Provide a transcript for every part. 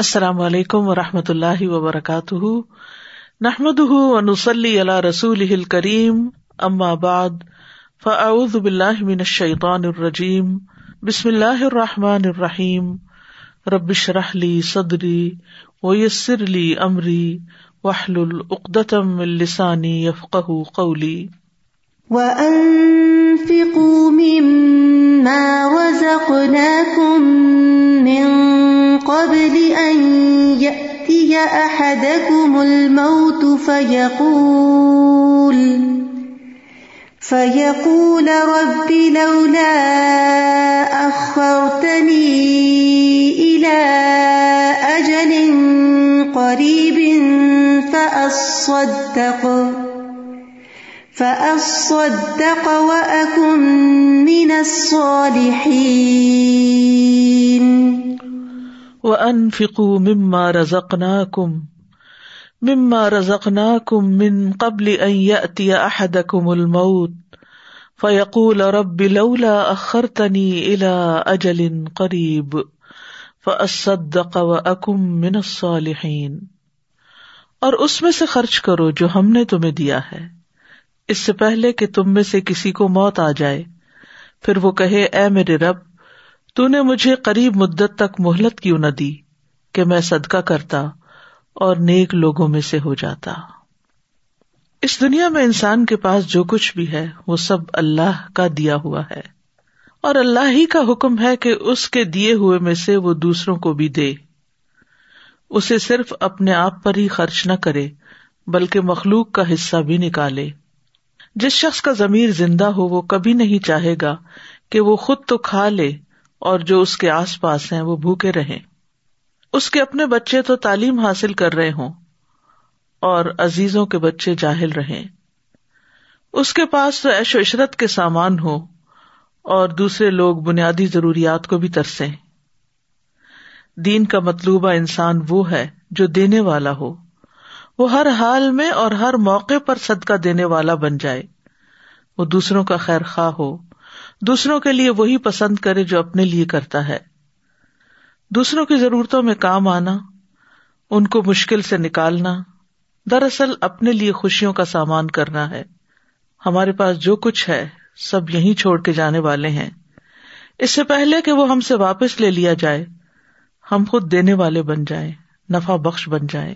السلام علیکم و رحمۃ اللہ وبرکاتہ۔ نحمد ونسلی علی رسول کریم بعد، فاعوذ باللہ من الشیطان الرجیم، بسم اللہ الرحمٰن الرحیم۔ ربش رحلی صدری ویسر علی عمری وحل العقدم السانی یفق قولی۔ وَأَنفِقُوا مِمَّا رَزَقْنَاكُم مِّن قَبْلِ أَن يَأْتِيَ أَحَدَكُمُ الْمَوْتُ فَيَقُولَ فَيَقُولَ رَبِّ لَوْلَا أَخَّرْتَنِي إِلَىٰ أَجَلٍ قَرِيبٍ فَأَصَّدَّقَ فَأَصَّدَّقَ وَأَكُن مِّنَ الصَّالِحِينَ. وَأَنفِقُوا مِمَّا رَزَقْنَاكُم مِمَّا رَزَقْنَاكُم مِّن قَبْلِ أَن يَأْتِيَ أَحَدَكُمُ الْمَوْتُ فَيَقُولَ رَبِّ لَوْلَا أَخَّرْتَنِي إِلَىٰ أَجَلٍ قَرِيبٍ فَأَصَّدَّقَ وَأَكُن مِّنَ الصَّالِحِينَ اور اس میں سے خرچ کرو جو ہم نے تمہیں دیا ہے۔ اس سے پہلے کہ تم میں سے کسی کو موت آ جائے، پھر وہ کہے، اے میرے رب تو نے مجھے قریب مدت تک مہلت کیوں نہ دی کہ میں صدقہ کرتا اور نیک لوگوں میں سے ہو جاتا۔ اس دنیا میں انسان کے پاس جو کچھ بھی ہے، وہ سب اللہ کا دیا ہوا ہے۔ اور اللہ ہی کا حکم ہے کہ اس کے دیے ہوئے میں سے وہ دوسروں کو بھی دے۔ اسے صرف اپنے آپ پر ہی خرچ نہ کرے، بلکہ مخلوق کا حصہ بھی نکالے۔ جس شخص کا ضمیر زندہ ہو، وہ کبھی نہیں چاہے گا کہ وہ خود تو کھا لے اور جو اس کے آس پاس ہیں، وہ بھوکے رہے اس کے اپنے بچے تو تعلیم حاصل کر رہے ہوں، اور عزیزوں کے بچے جاہل رہے اس کے پاس تو ایش و عشرت کے سامان ہو اور دوسرے لوگ بنیادی ضروریات کو بھی ترسے دین کا مطلوبہ انسان وہ ہے جو دینے والا ہو۔ وہ ہر حال میں اور ہر موقع پر صدقہ دینے والا بن جائے۔ وہ دوسروں کا خیر خواہ ہو۔ دوسروں کے لیے وہی پسند کرے جو اپنے لیے کرتا ہے۔ دوسروں کی ضرورتوں میں کام آنا، ان کو مشکل سے نکالنا، دراصل اپنے لیے خوشیوں کا سامان کرنا ہے۔ ہمارے پاس جو کچھ ہے، سب یہی چھوڑ کے جانے والے ہیں۔ اس سے پہلے کہ وہ ہم سے واپس لے لیا جائے، ہم خود دینے والے بن جائیں، نفع بخش بن جائیں۔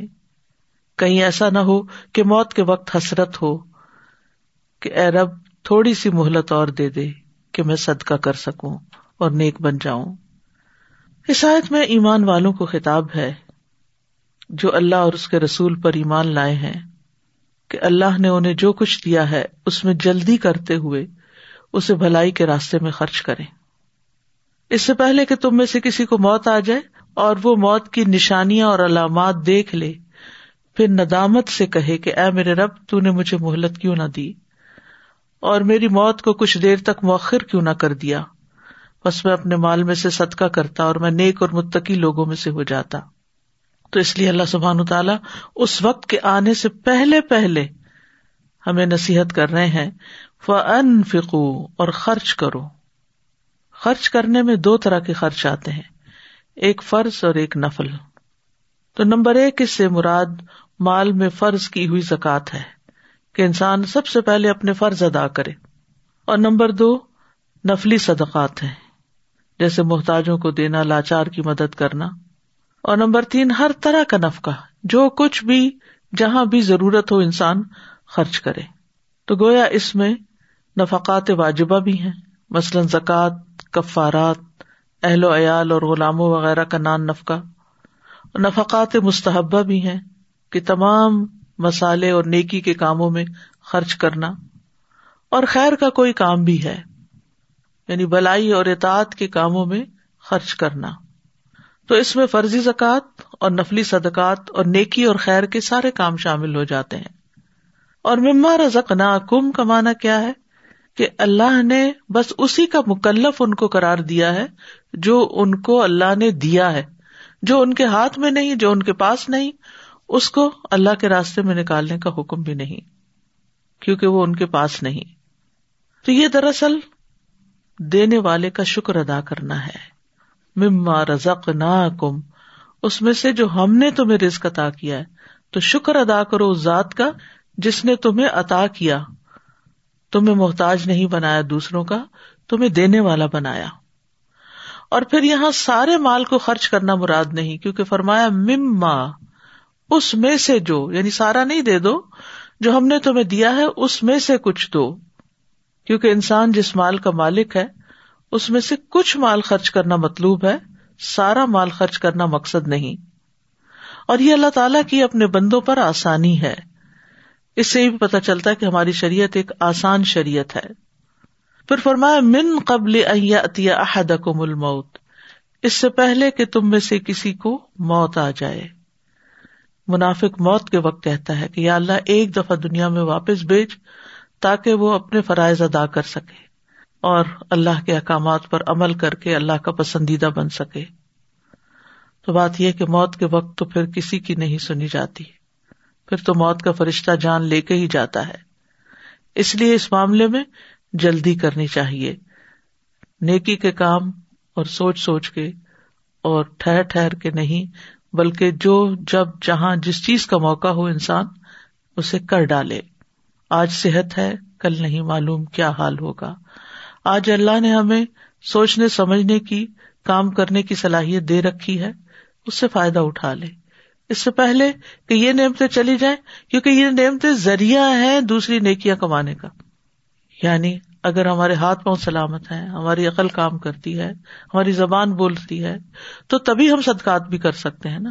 کہیں ایسا نہ ہو کہ موت کے وقت حسرت ہو کہ اے رب، تھوڑی سی مہلت اور دے دے۔ کہ میں صدقہ کر سکوں اور نیک بن جاؤں۔ عیسائیت میں ایمان والوں کو خطاب ہے جو اللہ اور اس کے رسول پر ایمان لائے ہیں کہ اللہ نے انہیں جو کچھ دیا ہے، اس میں جلدی کرتے ہوئے اسے بھلائی کے راستے میں خرچ کرے اس سے پہلے کہ تم میں سے کسی کو موت آ جائے اور وہ موت کی نشانیاں اور علامات دیکھ لے، پھر ندامت سے کہے کہ اے میرے رب، تو نے مجھے مہلت کیوں نہ دی؟ اور میری موت کو کچھ دیر تک مؤخر کیوں نہ کر دیا۔ بس میں اپنے مال میں سے صدقہ کرتا اور میں نیک اور متقی لوگوں میں سے ہو جاتا۔ تو اس لیے اللہ سبحان تعالیٰ اس وقت کے آنے سے پہلے پہلے ہمیں نصیحت کر رہے ہیں فن فکو اور خرچ کرو۔ خرچ کرنے میں دو طرح کے خرچ آتے ہیں، ایک فرض اور ایک نفل۔ تو نمبر ایک اس سے مراد مال میں فرض کی ہوئی زکات ہے۔ کہ انسان سب سے پہلے اپنے فرض ادا کرے۔ اور نمبر دو، نفلی صدقات ہیں، جیسے محتاجوں کو دینا، لاچار کی مدد کرنا۔ اور نمبر تین، ہر طرح کا نفقہ، جو کچھ بھی، جہاں بھی ضرورت ہو، انسان خرچ کرے۔ تو گویا اس میں نفقات واجبہ بھی ہیں، مثلاً زکوٰۃ، کفارات، اہل و عیال اور غلاموں وغیرہ کا نان نفقہ۔ نفقات مستحبہ بھی ہیں، کہ تمام مسالے اور نیکی کے کاموں میں خرچ کرنا اور خیر کا کوئی کام بھی ہے یعنی بلائی اور اطاعت کے کاموں میں خرچ کرنا۔ تو اس میں فرضی زکوٰۃ اور نفلی صدقات اور نیکی اور خیر کے سارے کام شامل ہو جاتے ہیں۔ اور مما رزق نا کم کا مانا کیا ہے کہ اللہ نے بس اسی کا مکلف ان کو قرار دیا ہے جو ان کو اللہ نے دیا ہے، جو ان کے ہاتھ میں نہیں، جو ان کے پاس نہیں اس کو اللہ کے راستے میں نکالنے کا حکم بھی نہیں، کیونکہ وہ ان کے پاس نہیں۔ تو یہ دراصل دینے والے کا شکر ادا کرنا ہے۔ مما رزق نا کم اس میں سے جو ہم نے تمہیں رزق عطا کیا ہے، تو شکر ادا کرو اس ذات کا جس نے تمہیں عطا کیا۔ تمہیں محتاج نہیں بنایا دوسروں کا، تمہیں دینے والا بنایا۔ اور پھر یہاں سارے مال کو خرچ کرنا مراد نہیں، کیونکہ فرمایا مما اس میں سے جو یعنی سارا نہیں دے دو، جو ہم نے تمہیں دیا ہے، اس میں سے کچھ دو۔ کیونکہ انسان جس مال کا مالک ہے، اس میں سے کچھ مال خرچ کرنا مطلوب ہے، سارا مال خرچ کرنا مقصد نہیں۔ اور یہ اللہ تعالیٰ کی اپنے بندوں پر آسانی ہے۔ اس سے بھی پتا چلتا ہے کہ ہماری شریعت ایک آسان شریعت ہے۔ پھر فرمایا، من قبل عطیہ احد کو مل موت اس سے پہلے کہ تم میں سے کسی کو موت آ جائے۔ منافق موت کے وقت کہتا ہے کہ یا اللہ ایک دفعہ دنیا میں واپس بھیج تاکہ وہ اپنے فرائض ادا کر سکے اور اللہ کے احکامات پر عمل کر کے اللہ کا پسندیدہ بن سکے۔ تو بات یہ کہ موت کے وقت تو پھر کسی کی نہیں سنی جاتی۔ پھر تو موت کا فرشتہ جان لے کے ہی جاتا ہے۔ اس لیے اس معاملے میں جلدی کرنی چاہیے۔ نیکی کے کام اور سوچ سوچ کے اور ٹھہر ٹھہر کے نہیں بلکہ جو جب جہاں جس چیز کا موقع ہو انسان، اسے کر ڈالے۔ آج صحت ہے، کل نہیں معلوم کیا حال ہوگا۔ آج اللہ نے ہمیں سوچنے، سمجھنے کی، کام کرنے کی صلاحیت دے رکھی ہے، اس سے فائدہ اٹھا لے۔ اس سے پہلے کہ یہ نعمتیں چلی جائیں، کیونکہ یہ نعمتیں ذریعہ ہیں دوسری نیکیاں کمانے کا۔ یعنی اگر ہمارے ہاتھ پاؤں سلامت ہے ہماری عقل کام کرتی ہے، ہماری زبان بولتی ہے، تو تبھی ہم صدقات بھی کر سکتے ہیں نا۔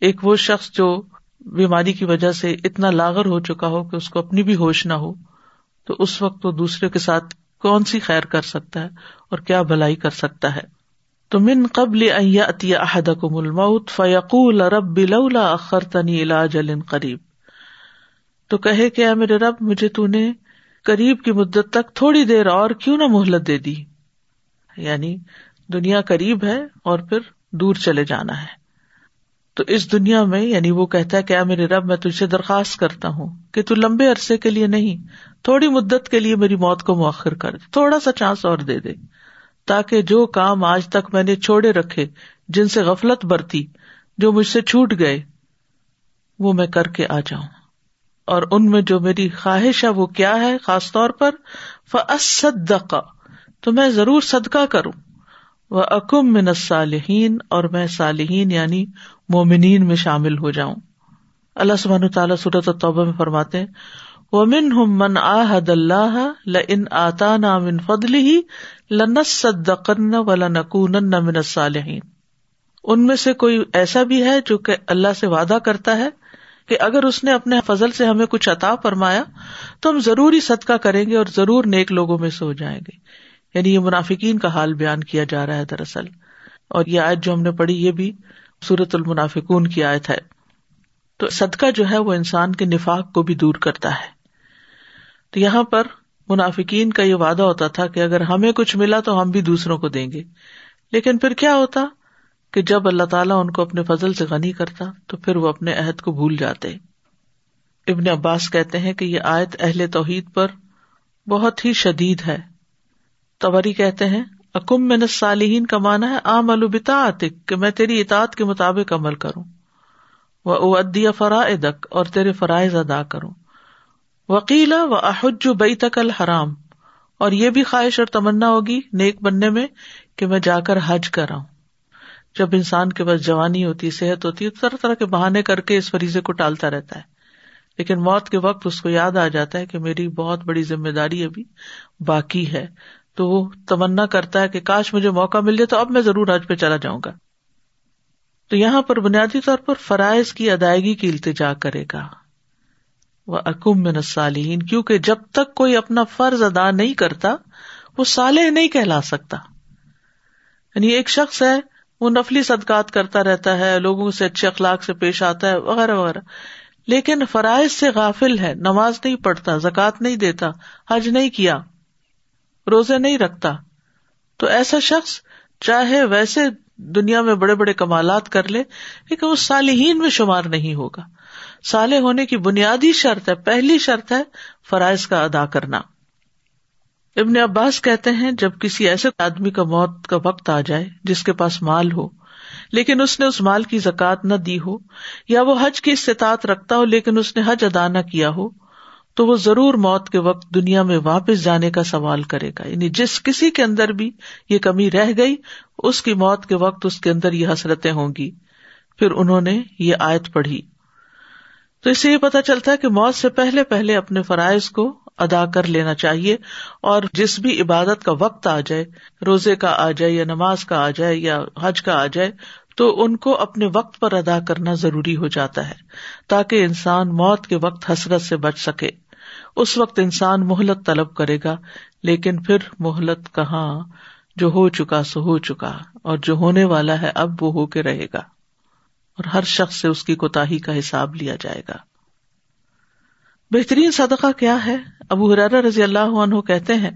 ایک وہ شخص جو بیماری کی وجہ سے اتنا لاغر ہو چکا ہو کہ اس کو اپنی بھی ہوش نہ ہو، تو اس وقت وہ دوسرے کے ساتھ کون سی خیر کر سکتا ہے اور کیا بھلائی کر سکتا ہے۔ تو من قبل احد کو ملمت فیقول رب بلولا اخر تنی علاج قریب۔ تو کہے کہ میرے رب، مجھے تو نے قریب کی مدت تک تھوڑی دیر اور کیوں نہ مہلت دے دی۔ یعنی دنیا قریب ہے اور پھر دور چلے جانا ہے۔ تو اس دنیا میں یعنی وہ کہتا ہے کہ میرے رب، میں تجھے درخواست کرتا ہوں کہ تو لمبے عرصے کے لیے نہیں، تھوڑی مدت کے لیے میری موت کو مؤخر کر دے تھوڑا سا چانس اور دے دے، تاکہ جو کام آج تک میں نے چھوڑے رکھے، جن سے غفلت برتی، جو مجھ سے چھوٹ گئے، وہ میں کر کے آ جاؤں۔ اور ان میں جو میری خواہش ہے وہ کیا ہے؟ خاص طور پر فصدقہ تو میں ضرور صدقہ کروں۔ وہ اکم من صالحین اور میں صالحین یعنی مومنین میں شامل ہو جاؤں۔ اللہ سبحانہ تعالیٰ صورت توبہ میں فرماتے ہیں ومن ہم من آحد اللہ لن آتا نا من فضل ہی لنس صدقن و لنکون من الصالحین ان میں سے کوئی ایسا بھی ہے جو کہ اللہ سے وعدہ کرتا ہے؟ کہ اگر اس نے اپنے فضل سے ہمیں کچھ عطا فرمایا، تو ہم ضرور ہی صدقہ کریں گے اور ضرور نیک لوگوں میں سے ہو جائیں گے۔ یعنی یہ منافقین کا حال بیان کیا جا رہا ہے دراصل۔ اور یہ آیت جو ہم نے پڑھی، یہ بھی سورت المنافقون کی آیت ہے۔ تو صدقہ جو ہے، وہ انسان کے نفاق کو بھی دور کرتا ہے۔ تو یہاں پر منافقین کا یہ وعدہ ہوتا تھا کہ اگر ہمیں کچھ ملا تو ہم بھی دوسروں کو دیں گے۔ لیکن پھر کیا ہوتا؟ کہ جب اللہ تعالیٰ ان کو اپنے فضل سے غنی کرتا تو پھر وہ اپنے عہد کو بھول جاتے۔ ابن عباس کہتے ہیں کہ یہ آیت اہل توحید پر بہت ہی شدید ہے۔ توری کہتے ہیں، اکم میں صالحین کا مانا ہے عام البتا کہ میں تیری اطاعت کے مطابق عمل کروں۔ وہ ادیا فرائدک، اور تیرے فرائض ادا کروں۔ وکیلا و احج بئی تک الحرام، اور یہ بھی خواہش اور تمنا ہوگی نیک بننے میں کہ میں جا کر حج کراؤں جب انسان کے پاس جوانی ہوتی ہے صحت ہوتی ہے طرح طرح کے بہانے کر کے اس فریضے کو ٹالتا رہتا ہے۔ لیکن موت کے وقت اس کو یاد آ جاتا ہے کہ میری بہت بڑی ذمہ داری ابھی باقی ہے۔ تو وہ تمنا کرتا ہے کہ کاش مجھے موقع مل جائے تو اب میں ضرور حج پہ چلا جاؤں گا۔ تو یہاں پر بنیادی طور پر فرائض کی ادائیگی کی التجا کرے گا۔ وہ اکم میں نسالین کیونکہ جب تک کوئی اپنا فرض ادا نہیں کرتا، وہ سالح نہیں کہلا سکتا۔ یعنی ایک شخص ہے وہ نفلی صدقات کرتا رہتا ہے، لوگوں سے اچھے اخلاق سے پیش آتا ہے، وغیرہ وغیرہ۔ لیکن فرائض سے غافل ہے، نماز نہیں پڑھتا زکات نہیں دیتا، حج نہیں کیا، روزے نہیں رکھتا۔ تو ایسا شخص چاہے ویسے دنیا میں بڑے بڑے کمالات کر لے، لیکن وہ صالحین میں شمار نہیں ہوگا۔ سالے ہونے کی بنیادی شرط ہے، پہلی شرط ہے فرائض کا ادا کرنا۔ ابن عباس کہتے ہیں، جب کسی ایسے آدمی کا موت کا وقت آ جائے جس کے پاس مال ہو، لیکن اس نے اس مال کی زکات نہ دی ہو، یا وہ حج کی استطاعت رکھتا ہو لیکن اس نے حج ادا نہ کیا ہو، تو وہ ضرور موت کے وقت دنیا میں واپس جانے کا سوال کرے گا۔ یعنی جس کسی کے اندر بھی یہ کمی رہ گئی، اس کی موت کے وقت اس کے اندر یہ حسرتیں ہوں گی۔ پھر انہوں نے یہ آیت پڑھی۔ تو اس سے یہ پتا چلتا ہے کہ موت سے پہلے پہلے اپنے فرائض کو ادا کر لینا چاہیے اور جس بھی عبادت کا وقت آ جائے، روزے کا آ جائے یا نماز کا آ جائے یا حج کا آ جائے، تو ان کو اپنے وقت پر ادا کرنا ضروری ہو جاتا ہے تاکہ انسان موت کے وقت حسرت سے بچ سکے۔ اس وقت انسان مہلت طلب کرے گا، لیکن پھر مہلت کہاں؟ جو ہو چکا سو ہو چکا، اور جو ہونے والا ہے اب وہ ہو کے رہے گا۔ اور ہر شخص سے اس کی کوتا کا حساب لیا جائے گا۔ بہترین صدقہ کیا ہے؟ ابو حرارہ رضی اللہ عنہ کہتے ہیں،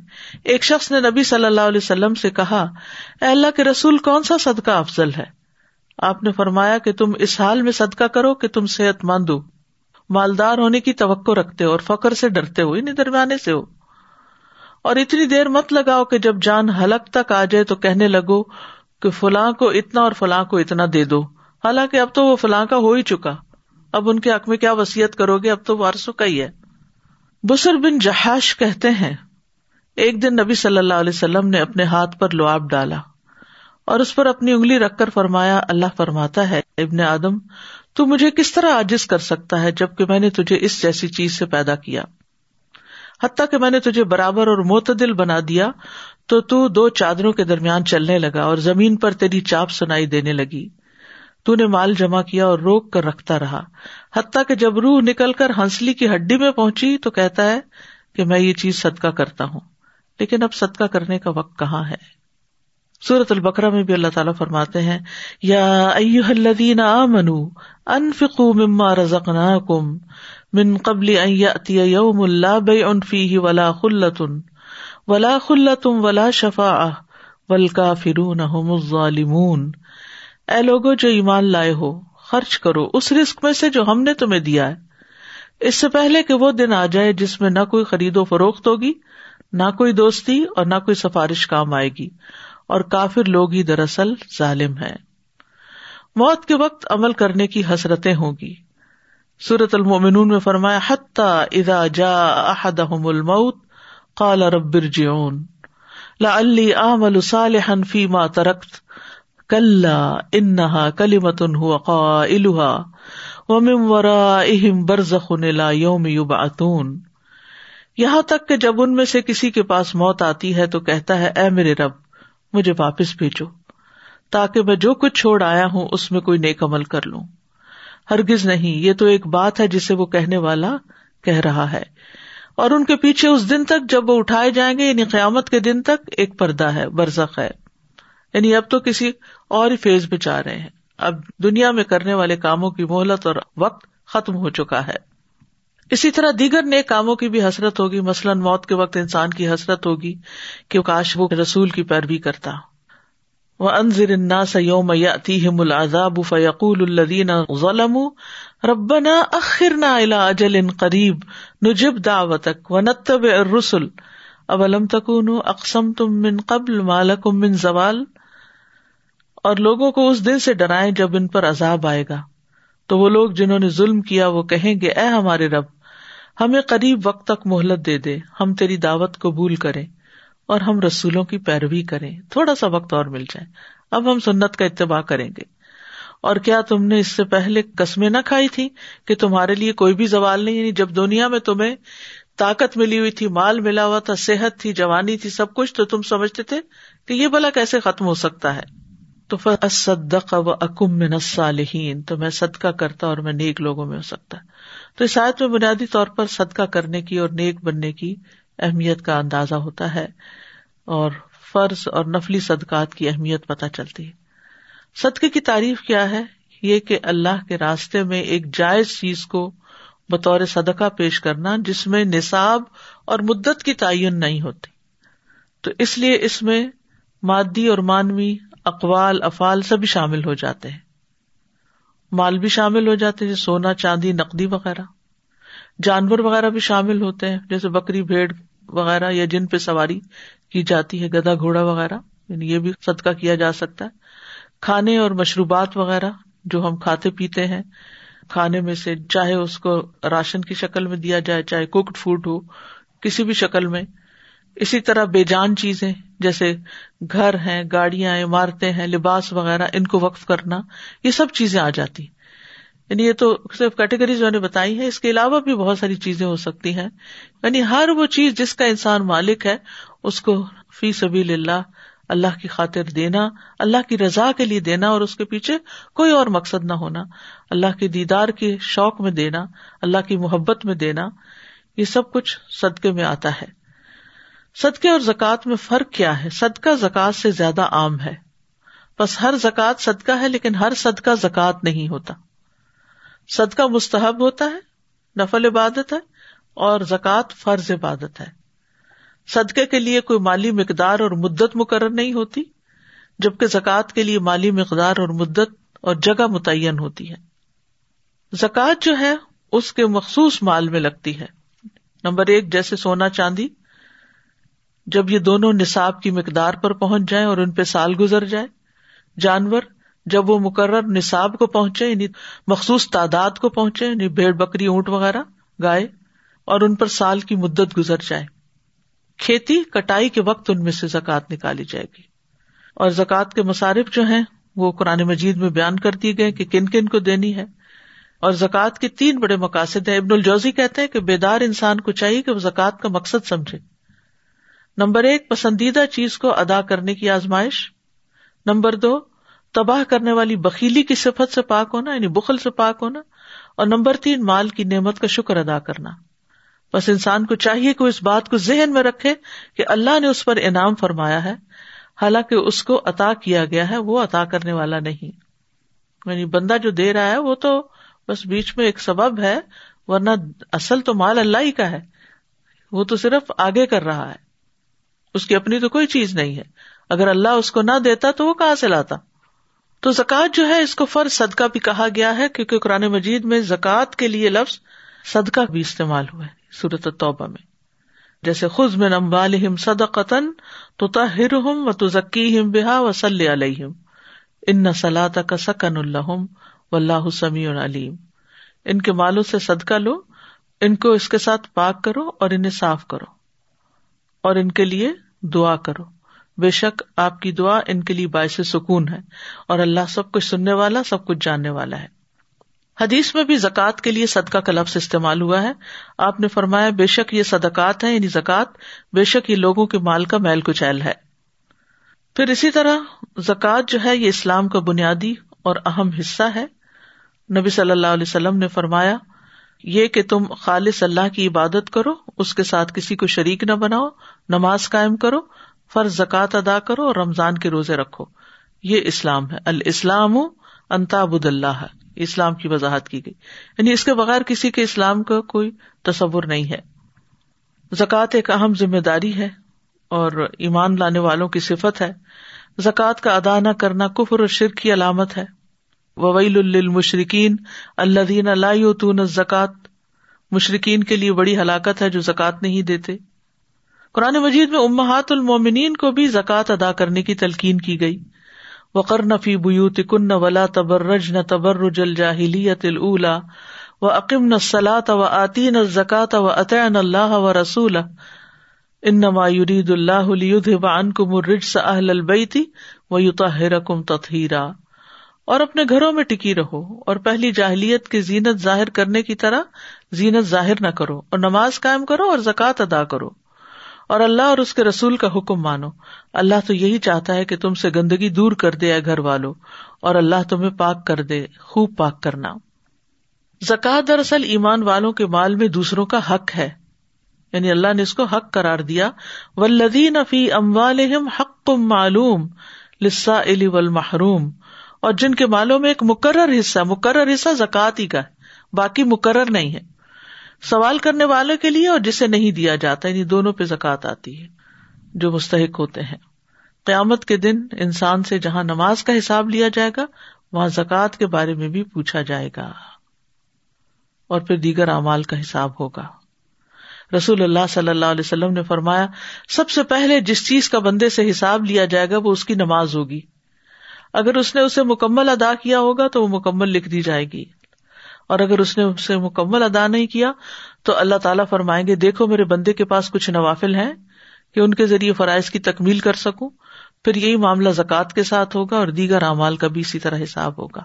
ایک شخص نے نبی صلی اللہ علیہ وسلم سے کہا، اے اللہ کے رسول، کون سا صدقہ افضل ہے؟ آپ نے فرمایا کہ تم اس حال میں صدقہ کرو کہ تم صحت مند ہو۔ مالدار ہونے کی توقع رکھتے ہو اور فخر سے ڈرتے ہو، انہیں درمیانے سے ہو۔ اور اتنی دیر مت لگاؤ کہ جب جان حلق تک آ جائے تو کہنے لگو کہ فلاں کو اتنا اور فلاں کو اتنا دے دو۔ حالانکہ اب تو وہ فلاں کا ہو ہی چکا۔ اب ان کے حق میں کیا وسیعت کرو گے؟ اب تو وارسوں کا ہی ہے۔ بسر بن جہاش کہتے ہیں، ایک دن نبی صلی اللہ علیہ وسلم نے اپنے ہاتھ پر لواب ڈالا اور اس پر اپنی انگلی رکھ کر فرمایا، اللہ فرماتا ہے ابن آدم، تو مجھے کس طرح آجز کر سکتا ہے جبکہ میں نے تجھے اس جیسی چیز سے پیدا کیا؟ حتیٰ کہ میں نے تجھے برابر اور معتدل بنا دیا، تو تو دو چادروں کے درمیان چلنے لگا اور زمین پر تیری چاپ سنائی دینے لگی۔ تو نے مال جمع کیا اور روک کر رکھتا رہا۔ حتیٰ کہ جب روح نکل کر ہنسلی کی ہڈی میں پہنچی تو کہتا ہے کہ میں یہ چیز صدقہ کرتا ہوں۔ لیکن اب صدقہ کرنے کا وقت کہاں ہے؟ سورت البکرا میں بھی اللہ تعالیٰ فرماتے ہیں، یا الذین آمنوا انفقوا مما رزقناکم من قبل ان یأتی یوم لا بیع فیہ ولا خلت ولا خلت ولا شفاعہ والکافرون هم الظالمون۔ اے لوگو، جو ایمان لائے ہو، خرچ کرو۔ اس رسک میں سے جو ہم نے تمہیں دیا ہے۔ اس سے پہلے کہ وہ دن آ جائے جس میں نہ کوئی خرید و فروخت ہوگی، نہ کوئی دوستی اور نہ کوئی سفارش کام آئے گی۔ اور کافر لوگ ہی دراصل ظالم ہے موت کے وقت عمل کرنے کی حسرتیں ہوگی سورت المومنون میں فرمایا، حتیٰ اذا جا احدهم الموت، قال رب ارجعون۔ لعلی اعمل صالحا فيما ترکت۔ کل انہا کلی متن ہوا ورا اہم برزخن لا یوم یوبعثون یہاں تک کہ جب ان میں سے کسی کے پاس موت آتی ہے تو کہتا ہے، اے میرے رب، مجھے واپس بھیجو تاکہ میں جو کچھ چھوڑ آیا ہوں، اس میں کوئی نیک عمل کر لوں۔ ہرگز نہیں، یہ تو ایک بات ہے جسے وہ کہنے والا کہہ رہا ہے۔ اور ان کے پیچھے اس دن تک جب وہ اٹھائے جائیں گے یعنی قیامت کے دن تک ایک پردہ ہے، برزخ ہے۔ یعنی اب تو کسی اور ہی فیز میں جا رہے ہیں۔ اب دنیا میں کرنے والے کاموں کی مہلت اور وقت ختم ہو چکا ہے۔ اسی طرح دیگر نئے کاموں کی بھی حسرت ہوگی۔ مثلاً موت کے وقت انسان کی حسرت ہوگی کہ کاش وہ رسول کی پیروی کرتا۔ وہ انضر سیوم یاتیہم العذاب فیقول الذین ظلموا ربنا اخرنا الى اجل قریب نجب دعوتک ونتبع الرسل۔ اولم تکونوا اقسمتم من قبل ما لکم من زوال اور لوگوں کو اس دن سے ڈرائیں جب ان پر عذاب آئے گا۔ تو وہ لوگ جنہوں نے ظلم کیا، وہ کہیں گے، اے ہمارے رب، ہمیں قریب وقت تک مہلت دے دے، ہم تیری دعوت قبول کریں اور ہم رسولوں کی پیروی کریں۔ تھوڑا سا وقت اور مل جائے، اب ہم سنت کا اتباع کریں گے۔ اور کیا تم نے اس سے پہلے قسمیں نہ کھائی تھی کہ تمہارے لیے کوئی بھی زوال نہیں؟ یعنی جب دنیا میں تمہیں طاقت ملی ہوئی تھی، مال ملا ہوا تھا، صحت تھی، جوانی تھی، سب کچھ، تو تم سمجھتے تھے کہ یہ بلا کیسے ختم ہو سکتا ہے؟ تو فصدق و اکم میں نسالحین تو میں صدقہ کرتا اور میں نیک لوگوں میں ہو سکتا تو اس آیت میں بنیادی طور پر صدقہ کرنے کی اور نیک بننے کی اہمیت کا اندازہ ہوتا ہے اور فرض اور نفلی صدقات کی اہمیت پتہ چلتی ہے۔ صدقے کی تعریف کیا ہے؟ یہ کہ اللہ کے راستے میں ایک جائز چیز کو بطور صدقہ پیش کرنا جس میں نصاب اور مدت کی تعین نہیں ہوتی۔ تو اس لیے اس میں مادی اور مانوی اقوال افال سبھی شامل ہو جاتے ہیں۔ مال بھی شامل ہو جاتے ہیں، جیسے سونا، چاندی، نقدی وغیرہ۔ جانور وغیرہ بھی شامل ہوتے ہیں، جیسے بکری، بھیڑ وغیرہ یا جن پہ سواری کی جاتی ہے گدا گھوڑا وغیرہ۔ یعنی یہ بھی صدقہ کیا جا سکتا ہے۔ کھانے اور مشروبات وغیرہ جو ہم کھاتے پیتے ہیں، کھانے میں سے چاہے اس کو راشن کی شکل میں دیا جائے، چاہے کوکڈ فوڈ ہو، کسی بھی شکل میں۔ اسی طرح بے جان چیزیں جیسے گھر ہیں، گاڑیاں عمارتیں ہیں، لباس وغیرہ، ان کو وقف کرنا، یہ سب چیزیں آ جاتی۔ یعنی یہ تو صرف کیٹیگریز میں نے بتائی ہے اس کے علاوہ بھی بہت ساری چیزیں ہو سکتی ہیں۔ یعنی ہر وہ چیز جس کا انسان مالک ہے، اس کو فی سبھی اللہ اللہ کی خاطر دینا، اللہ کی رضا کے لیے دینا اور اس کے پیچھے کوئی اور مقصد نہ ہونا، اللہ کے دیدار کے شوق میں دینا، اللہ کی محبت میں دینا، یہ سب کچھ صدقے میں آتا ہے۔ صدقے اور زکوٰۃ میں فرق کیا ہے؟ صدقہ زکوٰۃ سے زیادہ عام ہے۔ بس ہر زکوٰۃ صدقہ ہے، لیکن ہر صدقہ زکوٰۃ نہیں ہوتا۔ صدقہ مستحب ہوتا ہے، نفل عبادت ہے، اور زکوٰۃ فرض عبادت ہے۔ صدقے کے لیے کوئی مالی مقدار اور مدت مقرر نہیں ہوتی، جبکہ زکوٰۃ کے لیے مالی مقدار اور مدت اور جگہ متعین ہوتی ہے۔ زکوٰۃ جو ہے، اس کے مخصوص مال میں لگتی ہے۔ نمبر ایک، جیسے سونا چاندی جب یہ دونوں نصاب کی مقدار پر پہنچ جائیں اور ان پہ سال گزر جائے۔ جانور جب وہ مقرر نصاب کو پہنچے یعنی مخصوص تعداد کو پہنچے یعنی بھیڑ، بکری، اونٹ وغیرہ، گائے، اور ان پر سال کی مدت گزر جائے۔ کھیتی کٹائی کے وقت ان میں سے زکات نکالی جائے گی۔ اور زکوٰۃ کے مصارف جو ہیں، وہ قرآن مجید میں بیان کر دی گئے کہ کن کن کو دینی ہے۔ اور زکوٰۃ کے تین بڑے مقاصد ہیں۔ ابن الجوزی کہتے ہیں کہ بیدار انسان کو چاہیے کہ وہ زکوٰۃ کا مقصد سمجھے۔ نمبر ایک، پسندیدہ چیز کو ادا کرنے کی آزمائش. نمبر دو، تباہ کرنے والی بکیلی کی صفت سے پاک ہونا یعنی بخل سے پاک ہونا. اور نمبر تین، مال کی نعمت کا شکر ادا کرنا. بس انسان کو چاہیے کہ اس بات کو ذہن میں رکھے کہ اللہ نے اس پر انعام فرمایا ہے. حالانکہ اس کو عطا کیا گیا ہے، وہ عطا کرنے والا نہیں. یعنی بندہ جو دے رہا ہے، وہ تو بس بیچ میں ایک سبب ہے، ورنہ اصل تو مال اللہ ہی کا ہے. وہ تو صرف آگے کر رہا ہے. اس کی اپنی تو کوئی چیز نہیں ہے۔ اگر اللہ اس کو نہ دیتا تو وہ کہاں سے لاتا؟ تو زکوٰۃ جو ہے اس کو فرض صدقہ بھی کہا گیا ہے، کیونکہ قرآن مجید میں زکوٰۃ کے لیے لفظ صدقہ بھی استعمال ہوا ہے صورت توبہ میں۔ جیسے خز میں نمبالحم صد قطن تو تہر ہم و تو ذکی ہم بحا و صلی علیہم۔ ان سلاط کا سکن اللہ و اللہ سمیع علیم۔ ان کے مالوں سے صدقہ لو، ان کو اس کے ساتھ پاک کرو اور انہیں صاف کرو۔ اور ان کے لیے دعا کرو۔ بے شک آپ کی دعا ان کے لیے باعث سکون ہے اور اللہ سب کچھ سننے والا، سب کچھ جاننے والا ہے۔ حدیث میں بھی زکوٰۃ کے لیے صدقہ کا لفظ استعمال ہوا ہے۔ آپ نے فرمایا، بے شک یہ صدقات ہے یعنی زکوٰۃ۔ بے شک یہ لوگوں کے مال کا میل کچیل ہے۔ پھر اسی طرح زکوٰۃ جو ہے، یہ اسلام کا بنیادی اور اہم حصہ ہے۔ نبی صلی اللہ علیہ وسلم نے فرمایا یہ کہ تم خالص اللہ کی عبادت کرو، اس کے ساتھ کسی کو شریک نہ بناؤ، نماز قائم کرو، فرض زکوٰۃ ادا کرو اور رمضان کے روزے رکھو۔ یہ اسلام ہے۔ الاسلام انتابد اللہ۔ اسلام کی وضاحت کی گئی۔ یعنی اس کے بغیر کسی کے اسلام کا کوئی تصور نہیں ہے۔ زکوٰۃ ایک اہم ذمہ داری ہے اور ایمان لانے والوں کی صفت ہے۔ زکوٰۃ کا ادا نہ کرنا کفر اور شرک کی علامت ہے۔ وویل المشرقین اللہ دین اللہ زکات مشرقین کے لیے بڑی ہلاکت ہے جو زکوٰۃ نہیں دیتے۔ قرآن مجید میں امہات المومنین کو بھی زکوٰۃ ادا کرنے کی تلقین کی گئی۔ وقر نفی بیوت کن ولا تبرج نہ تبرج الجاہلیت الا و عقیم نہ سلاۃ و آتی نہ زکات و عطین اللہ و رسول ان نما یرید اللہ عن کم الرج اہل البیتی و یوتا کم تطہیرا اور اپنے گھروں میں ٹکی رہو اور پہلی جاہلیت کی زینت ظاہر کرنے کی طرح زینت ظاہر نہ کرو اور نماز قائم کرو اور زکوٰۃ ادا کرو۔ اور اللہ اور اس کے رسول کا حکم مانو۔ اللہ تو یہی چاہتا ہے کہ تم سے گندگی دور کر دے گھر والوں اور اللہ تمہیں پاک کر دے، خوب پاک کرنا۔ زکوٰۃ دراصل ایمان والوں کے مال میں دوسروں کا حق ہے۔ یعنی اللہ نے اس کو حق قرار دیا۔ ولدین فی اموالہم حق معلوم لسا علی محروم اور جن کے مالوں میں ایک مقرر حصہ مقرر حصہ زکات ہی کا ہے۔ باقی مقرر نہیں ہے۔ سوال کرنے والوں کے لیے اور جسے نہیں دیا جاتا یعنی دونوں پہ زکات آتی ہے، جو مستحق ہوتے ہیں۔ قیامت کے دن انسان سے جہاں نماز کا حساب لیا جائے گا، وہاں زکوٰۃ کے بارے میں بھی پوچھا جائے گا۔ اور پھر دیگر اعمال کا حساب ہوگا۔ رسول اللہ صلی اللہ علیہ وسلم نے فرمایا، سب سے پہلے جس چیز کا بندے سے حساب لیا جائے گا، وہ اس کی نماز ہوگی۔ اگر اس نے اسے مکمل ادا کیا ہوگا تو وہ مکمل لکھ دی جائے گی۔ اور اگر اس نے اسے مکمل ادا نہیں کیا تو اللہ تعالیٰ فرمائیں گے، دیکھو میرے بندے کے پاس کچھ نوافل ہیں کہ ان کے ذریعے فرائض کی تکمیل کر سکوں۔ پھر یہی معاملہ زکوٰۃ کے ساتھ ہوگا اور دیگر اعمال کا بھی اسی طرح حساب ہوگا۔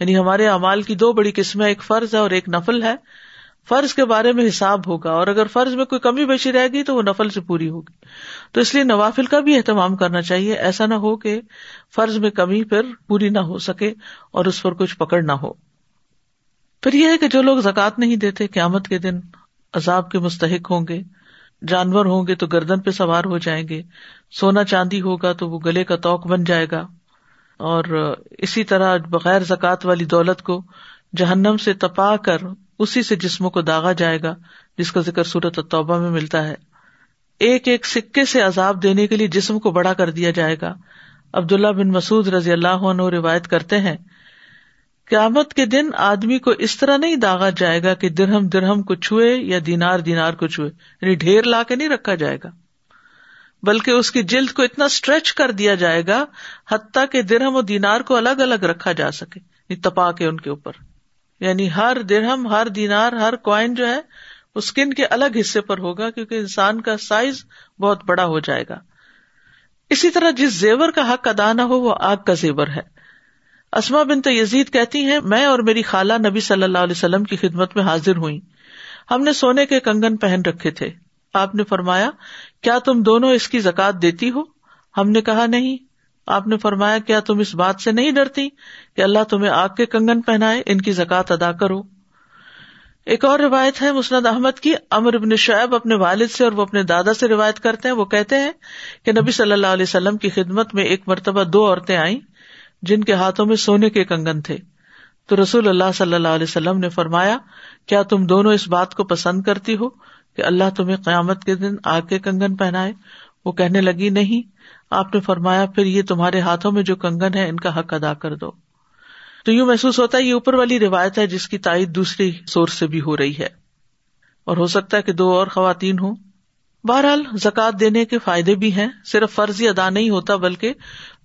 یعنی ہمارے اعمال کی دو بڑی قسمیں، ایک فرض ہے اور ایک نفل ہے۔ فرض کے بارے میں حساب ہوگا اور اگر فرض میں کوئی کمی بیشی رہے گی تو وہ نفل سے پوری ہوگی۔ تو اس لیے نوافل کا بھی اہتمام کرنا چاہیے۔ ایسا نہ ہو کہ فرض میں کمی پھر پوری نہ ہو سکے اور اس پر کچھ پکڑ نہ ہو۔ پھر یہ ہے کہ جو لوگ زکات نہیں دیتے، قیامت کے دن عذاب کے مستحق ہوں گے، جانور ہوں گے تو گردن پہ سوار ہو جائیں گے، سونا چاندی ہوگا تو وہ گلے کا توق بن جائے گا۔ اور اسی طرح بغیر زکات والی دولت کو جہنم سے تپا کر اسی سے جسموں کو داغا جائے گا، جس کا ذکر صورت توبہ میں ملتا ہے۔ ایک ایک سکے سے عذاب دینے کے لیے جسم کو بڑا کر دیا جائے گا۔ عبداللہ بن مسعد رضی اللہ عنہ روایت کرتے ہیں، قیامت کے دن آدمی کو اس طرح نہیں داغا جائے گا کہ درہم درہم کو چھوئے یا دینار دینار کو چھوئے یعنی ڈھیر لا کے نہیں رکھا جائے گا۔ بلکہ اس کی جلد کو اتنا اسٹریچ کر دیا جائے گا، حتیٰ کہ درہم و دینار کو الگ الگ رکھا جا سکے یعنی تپا کے ان کے اوپر۔ یعنی ہر درہم، ہر دینار، ہر کوائن جو ہے، وہ اسکن کے الگ حصے پر ہوگا کیونکہ انسان کا سائز بہت بڑا ہو جائے گا۔ اسی طرح جس زیور کا حق ادا نہ ہو، وہ آگ کا زیور ہے۔ اسما بن تو یزید کہتی ہیں، میں اور میری خالہ نبی صلی اللہ علیہ وسلم کی خدمت میں حاضر ہوئی ہم نے سونے کے کنگن پہن رکھے تھے۔ آپ نے فرمایا، کیا تم دونوں اس کی زکات دیتی ہو؟ ہم نے کہا، نہیں۔ آپ نے فرمایا، کیا تم اس بات سے نہیں ڈرتی کہ اللہ تمہیں آگ کے کنگن پہنائے؟ ان کی زکات ادا کرو۔ ایک اور روایت ہے مسند احمد کی امر ابن شعیب اپنے والد سے اور وہ اپنے دادا سے روایت کرتے ہیں۔ وہ کہتے ہیں کہ نبی صلی اللہ علیہ وسلم کی خدمت میں ایک مرتبہ دو عورتیں آئیں جن کے ہاتھوں میں سونے کے کنگن تھے۔ تو رسول اللہ صلی اللہ علیہ وسلم نے فرمایا، کیا تم دونوں اس بات کو پسند کرتی ہو کہ اللہ تمہیں قیامت کے دن آگ کے کنگن پہنائے؟ وہ کہنے لگی، نہیں۔ آپ نے فرمایا، پھر یہ تمہارے ہاتھوں میں جو کنگن ہے، ان کا حق ادا کر دو۔ تو یوں محسوس ہوتا ہے، یہ اوپر والی روایت ہے جس کی تائید دوسری سورس سے بھی ہو رہی ہے۔ اور ہو سکتا ہے کہ دو اور خواتین ہوں۔ بہرحال زکات دینے کے فائدے بھی ہیں۔ صرف فرضی ادا نہیں ہوتا، بلکہ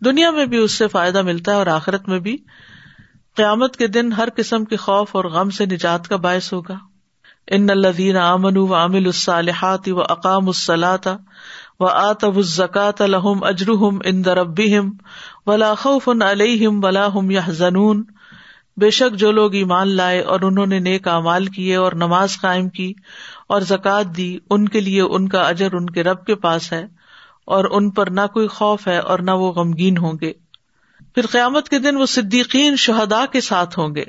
دنیا میں بھی اس سے فائدہ ملتا ہے اور آخرت میں بھی۔ قیامت کے دن ہر قسم کے خوف اور غم سے نجات کا باعث ہوگا۔ ان الدین امن و عامل الصالحات و اقام الصلاۃ و آتب الزکات الحم اجرحم ان دربیم ولا خوف علیہم ولا ہم یا زنون بے شک جو لوگ ایمان لائے اور انہوں نے نیک اعمال کیے اور نماز قائم کی اور زکوٰۃ دی، ان کے لیے ان کا اجر ان کے رب کے پاس ہے اور ان پر نہ کوئی خوف ہے اور نہ وہ غمگین ہوں گے۔ پھر قیامت کے دن وہ صدیقین شہدا کے ساتھ ہوں گے۔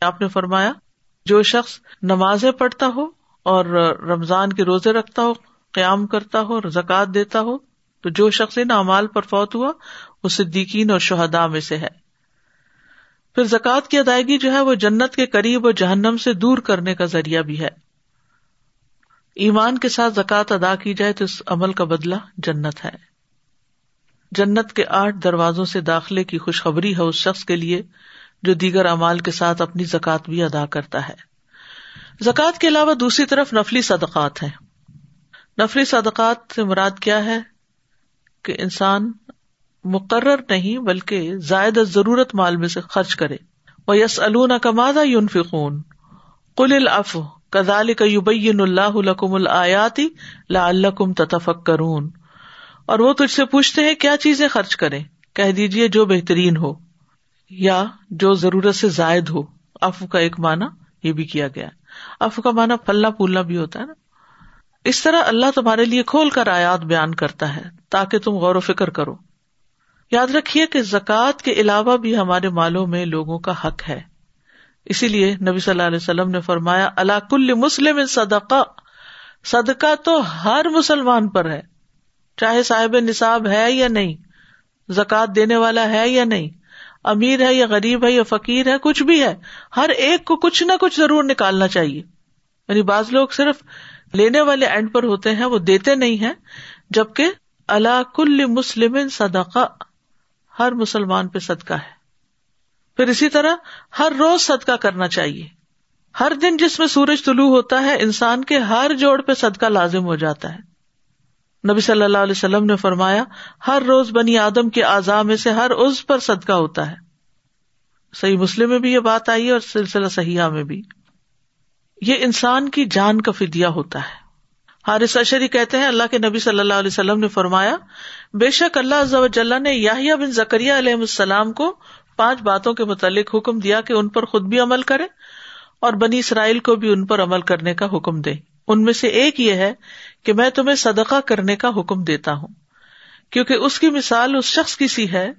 آپ نے فرمایا، جو شخص نمازیں پڑھتا ہو اور رمضان کے روزے رکھتا ہو قیام کرتا ہو اور زکوٰۃ دیتا ہو، تو جو شخص ان اعمال پر فوت ہوا، وہ صدیقین اور شہدا میں سے ہے۔ پھر زکوٰۃ کی ادائیگی جو ہے، وہ جنت کے قریب اور جہنم سے دور کرنے کا ذریعہ بھی ہے۔ ایمان کے ساتھ زکوٰۃ ادا کی جائے تو اس عمل کا بدلا جنت ہے۔ جنت کے آٹھ دروازوں سے داخلے کی خوشخبری ہے اس شخص کے لیے، جو دیگر امال کے ساتھ اپنی زکوٰۃ بھی ادا کرتا ہے۔ زکوٰۃ کے علاوہ دوسری طرف نفلی صدقات ہیں۔ نفلی صدقات سے مراد کیا ہے؟ کہ انسان مقرر نہیں بلکہ زائد ضرورت مال میں سے خرچ کرے۔ وہ یس النا کمادا یون فکون کل الف کزال کبین اللہ الکم الیاتی لا الکم تتفک کرون اور وہ تجھ سے پوچھتے ہیں کیا چیزیں خرچ کریں؟ کہہ دیجیے جو بہترین ہو یا جو ضرورت سے زائد ہو۔ اف کا ایک معنی یہ بھی کیا گیا۔ اف کا معنی پلنا پھولنا بھی ہوتا ہے نا۔ اس طرح اللہ تمہارے لیے کھول کر آیات بیان کرتا ہے تاکہ تم غور و فکر کرو۔ یاد رکھیے کہ زکوٰۃ کے علاوہ بھی ہمارے مالوں میں لوگوں کا حق ہے۔ اسی لیے نبی صلی اللہ علیہ وسلم نے فرمایا اللہ کل مسلم صدقہ۔ صدقہ تو ہر مسلمان پر ہے۔ چاہے صاحب نصاب ہے یا نہیں، زکوٰۃ دینے والا ہے یا نہیں، امیر ہے یا غریب ہے یا فقیر ہے، کچھ بھی ہے، ہر ایک کو کچھ نہ کچھ ضرور نکالنا چاہیے۔ یعنی بعض لوگ صرف لینے والے اینڈ پر ہوتے ہیں، وہ دیتے نہیں ہے جبکہ اللہ کل مسلم صدقہ ہر مسلمان پہ صدقہ ہے۔ پھر اسی طرح ہر روز صدقہ کرنا چاہیے۔ ہر دن جس میں سورج طلوع ہوتا ہے، انسان کے ہر جوڑ پہ صدقہ لازم ہو جاتا ہے۔ نبی صلی اللہ علیہ وسلم نے فرمایا، ہر روز بنی آدم کے اعضاء میں سے ہر عز پر صدقہ ہوتا ہے۔ صحیح مسلم میں بھی یہ بات آئی ہے اور سلسلہ سیاح میں بھی۔ یہ انسان کی جان کا فدیہ ہوتا ہے۔ حارث اشری کہتے ہیں، اللہ کے نبی صلی اللہ علیہ وسلم نے فرمایا، بے شک اللہ نے یاہیا بن زکریہ علیہ السلام کو پانچ باتوں کے متعلق حکم دیا کہ ان پر خود بھی عمل کرے اور بنی اسرائیل کو بھی ان پر عمل کرنے کا حکم دے۔ ان میں سے ایک یہ ہے کہ میں تمہیں صدقہ کرنے کا حکم دیتا ہوں۔ کیونکہ اس کی مثال اس شخص کی سی ہے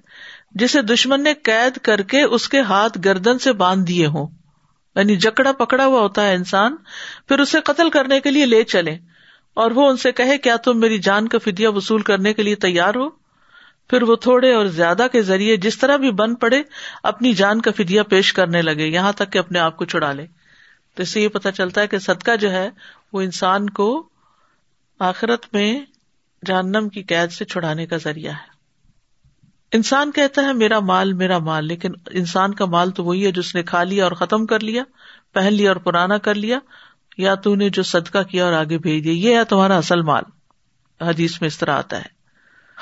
جسے دشمن نے قید کر کے اس کے ہاتھ گردن سے باندھ دیے ہوں۔ یعنی جکڑا پکڑا ہوا ہوتا ہے انسان، پھر اسے قتل کرنے کے لیے لے چلے اور وہ ان سے کہے، کیا تم میری جان کا فدیہ وصول کرنے کے لیے تیار ہو؟ پھر وہ تھوڑے اور زیادہ کے ذریعے جس طرح بھی بن پڑے، اپنی جان کا فدیہ پیش کرنے لگے، یہاں تک کہ اپنے آپ کو چھڑا لے۔ تو اس سے یہ پتا چلتا ہے کہ صدقہ جو ہے، وہ انسان کو آخرت میں جہنم کی قید سے چھڑانے کا ذریعہ ہے۔ انسان کہتا ہے میرا مال میرا مال، لیکن انسان کا مال تو وہی ہے جس نے کھا لیا اور ختم کر لیا، پہن لیا اور پرانا کر لیا، یا تو نے جو صدقہ کیا اور آگے بھیج دیا، یہ ہے تمہارا اصل مال۔ حدیث میں اس طرح آتا ہے۔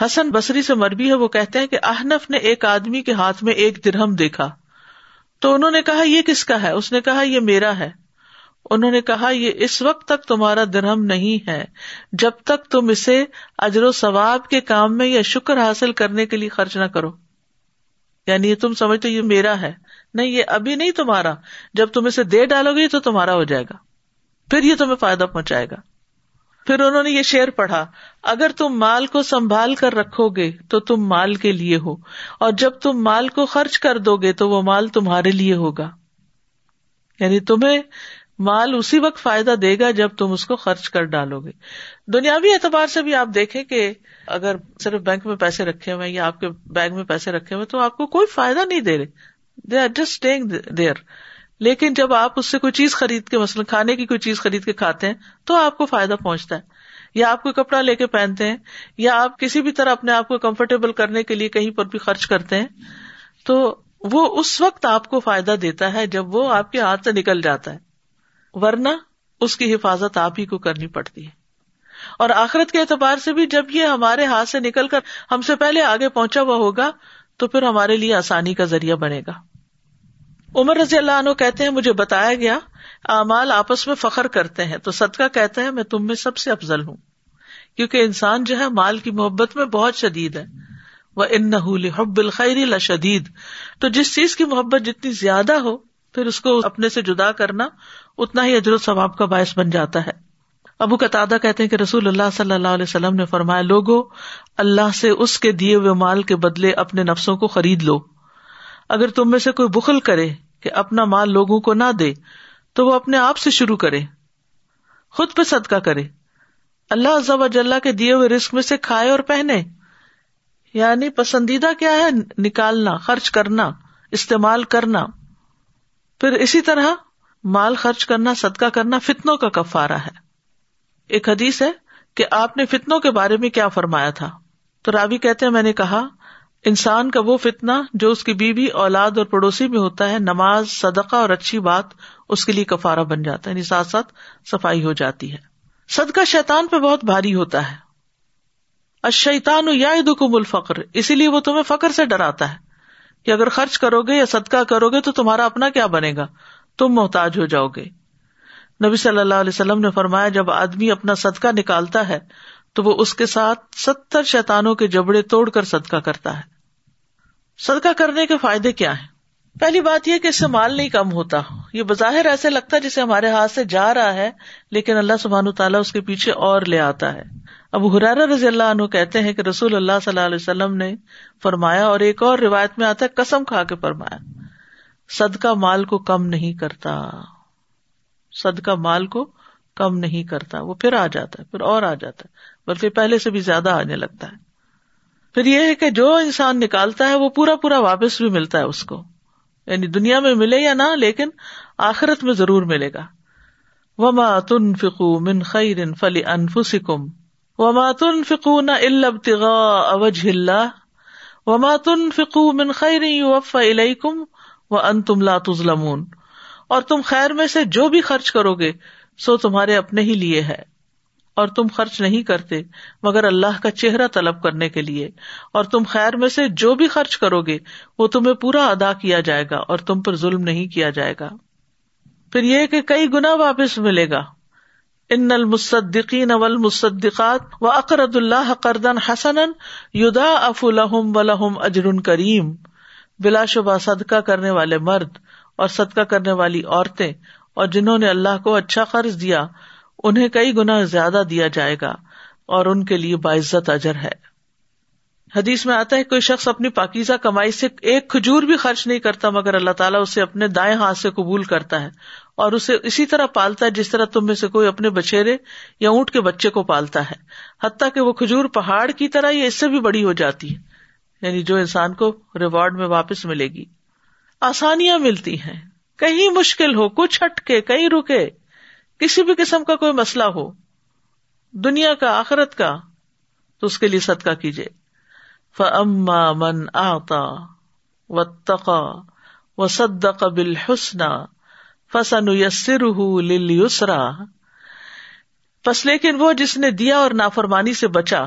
حسن بصری سے مربی ہے، وہ کہتے ہیں کہ احنف نے ایک آدمی کے ہاتھ میں ایک درہم دیکھا۔ تو انہوں نے کہا، یہ کس کا ہے؟ اس نے کہا، یہ میرا ہے۔ انہوں نے کہا، یہ اس وقت تک تمہارا درہم نہیں ہے، جب تک تم اسے اجر و ثواب کے کام میں یا شکر حاصل کرنے کے لیے خرچ نہ کرو۔ یعنی یہ تم سمجھتے یہ میرا ہے۔ نہیں، یہ ابھی نہیں تمہارا۔ جب تم اسے دے ڈالو گے تو تمہارا ہو جائے گا۔ پھر یہ تمہیں فائدہ پہنچائے گا۔ پھر انہوں نے یہ شعر پڑھا، اگر تم مال کو سنبھال کر رکھو گے تو تم مال کے لیے ہو، اور جب تم مال کو خرچ کر دو گے تو وہ مال تمہارے لیے ہوگا۔ یعنی تمہیں مال اسی وقت فائدہ دے گا جب تم اس کو خرچ کر ڈالو گے۔ دنیاوی اعتبار سے بھی آپ دیکھیں کہ اگر صرف بینک میں پیسے رکھے ہوئے یا آپ کے بینک میں پیسے رکھے ہوئے تو آپ کو کوئی فائدہ نہیں دے رہے۔ دے آر جسٹ دیئر لیکن جب آپ اس سے کوئی چیز خرید کے، مثلاً کھانے کی کوئی چیز خرید کے کھاتے ہیں تو آپ کو فائدہ پہنچتا ہے۔ یا آپ کوئی کپڑا لے کے پہنتے ہیں، یا آپ کسی بھی طرح اپنے آپ کو کمفرٹیبل کرنے کے لیے کہیں پر بھی خرچ کرتے ہیں، تو وہ اس وقت آپ کو فائدہ دیتا ہے جب وہ آپ کے ہاتھ سے نکل جاتا ہے۔ ورنہ اس کی حفاظت آپ ہی کو کرنی پڑتی ہے۔ اور آخرت کے اعتبار سے بھی جب یہ ہمارے ہاتھ سے نکل کر ہم سے پہلے آگے پہنچا ہوا ہوگا، تو پھر ہمارے لیے آسانی کا ذریعہ بنے گا۔ عمر رضی اللہ عنہ کہتے ہیں، مجھے بتایا گیا، اعمال آپس میں فخر کرتے ہیں۔ تو صدقہ کہتا ہے، میں تم میں سب سے افضل ہوں۔ کیونکہ انسان جو ہے، مال کی محبت میں بہت شدید ہے۔ وہ ان حب الخری لشدید تو جس چیز کی محبت جتنی زیادہ ہو، پھر اس کو اپنے سے جدا کرنا اتنا ہی اجر و ثواب کا باعث بن جاتا ہے۔ ابو قطع کہتے ہیں کہ رسول اللہ صلی اللہ علیہ وسلم نے فرمایا، لوگو، اللہ سے اس کے دیے ہوئے مال کے بدلے اپنے نفسوں کو خرید لو۔ اگر تم میں سے کوئی بخل کرے کہ اپنا مال لوگوں کو نہ دے، تو وہ اپنے آپ سے شروع کرے، خود پہ صدقہ کرے۔ اللہ عزب اجلّہ کے دیے ہوئے رسک میں سے کھائے اور پہنے۔ یعنی پسندیدہ کیا ہے؟ نکالنا، خرچ کرنا، استعمال کرنا۔ پھر اسی طرح مال خرچ کرنا، صدقہ کرنا فتنوں کا کفارا ہے۔ ایک حدیث ہے کہ آپ نے فتنوں کے بارے میں کیا فرمایا تھا۔ تو رابی کہتے ہیں، میں نے کہا، انسان کا وہ فتنا جو اس کی بیوی، اولاد اور پڑوسی میں ہوتا ہے، نماز، صدقہ اور اچھی بات، اس کے لیے کفارا بن جاتا ہے یعنی ساتھ ساتھ صفائی ہو جاتی ہے۔ صدقہ شیتان پہ بہت بھاری ہوتا ہے۔ اشیتان یا دکم الفقر، اسی لیے وہ تمہیں فخر سے ڈراتا ہے کہ اگر خرچ کرو گے یا صدقہ کرو گے تو تمہارا اپنا کیا بنے گا؟ تم محتاج ہو جاؤ گے۔ نبی صلی اللہ علیہ وسلم نے فرمایا، جب آدمی اپنا صدقہ نکالتا ہے، تو وہ اس کے ساتھ ستر شیتانوں کے جبڑے توڑ کر صدقہ کرتا ہے۔ صدقہ کرنے کے فائدے کیا ہیں؟ پہلی بات یہ کہ اس سے مال نہیں کم ہوتا۔ یہ بظاہر ایسے لگتا ہے جسے ہمارے ہاتھ سے جا رہا ہے، لیکن اللہ سبحان تعالیٰ اس کے پیچھے اور لے آتا ہے۔ اب حرار رضی اللہ عنہ کہتے ہیں کہ رسول اللہ صلی اللہ علیہ وسلم نے فرمایا، اور ایک اور روایت میں آتا ہے، قسم کھا کے فرمایا۔ صدقہ مال کو کم نہیں کرتا۔ صدقہ مال کو کم نہیں کرتا۔ وہ پھر آ جاتا ہے، پھر اور آ جاتا ہے، بلکہ پہلے سے بھی زیادہ آنے لگتا ہے۔ پھر یہ ہے کہ جو انسان نکالتا ہے، وہ پورا پورا واپس بھی ملتا ہے اس کو۔ یعنی دنیا میں ملے یا نہ، لیکن آخرت میں ضرور ملے گا۔ وما تن فکو من خیر فلی انفسکم وما تن فکو نہ البتغا اوج وما تن فکو من خیر الیکم وہ ان تم لاتمون اور تم خیر میں سے جو بھی خرچ کرو گے، سو تمہارے اپنے ہی لیے ہے۔ اور تم خرچ نہیں کرتے، مگر اللہ کا چہرہ طلب کرنے کے لیے۔ اور تم خیر میں سے جو بھی خرچ کرو گے، وہ تمہیں پورا ادا کیا جائے گا اور تم پر ظلم نہیں کیا جائے گا۔ پھر یہ کہ کئی گنا واپس ملے گا۔ ان المصدقین والمصدقات و اقرد اللہ قردن حسن یدا اف الحم و اجر کریم۔ بلا شبہ صدقہ کرنے والے مرد اور صدقہ کرنے والی عورتیں اور جنہوں نے اللہ کو اچھا قرض دیا، انہیں کئی گنا زیادہ دیا جائے گا اور ان کے لیے باعزت اجر ہے۔ حدیث میں آتا ہے، کوئی شخص اپنی پاکیزہ کمائی سے ایک کھجور بھی خرچ نہیں کرتا، مگر اللہ تعالیٰ اسے اپنے دائیں ہاتھ سے قبول کرتا ہے اور اسے اسی طرح پالتا ہے جس طرح تم میں سے کوئی اپنے بچیرے یا اونٹ کے بچے کو پالتا ہے۔ حتیٰ کہ وہ کھجور پہاڑ کی طرح یا اس سے بھی بڑی ہو جاتی ہے۔ یعنی جو انسان کو ریوارڈ میں واپس ملے گی، آسانیاں ملتی ہیں۔ کہیں مشکل ہو، کچھ ہٹکے کہیں رکے، کسی بھی قسم کا کوئی مسئلہ ہو، دنیا کا، آخرت کا، تو اس کے لیے صدقہ کیجیے فما من آتا و تقا و صد قبل حسنا فسن یسر لسرا بس لیکن وہ جس نے دیا اور نافرمانی سے بچا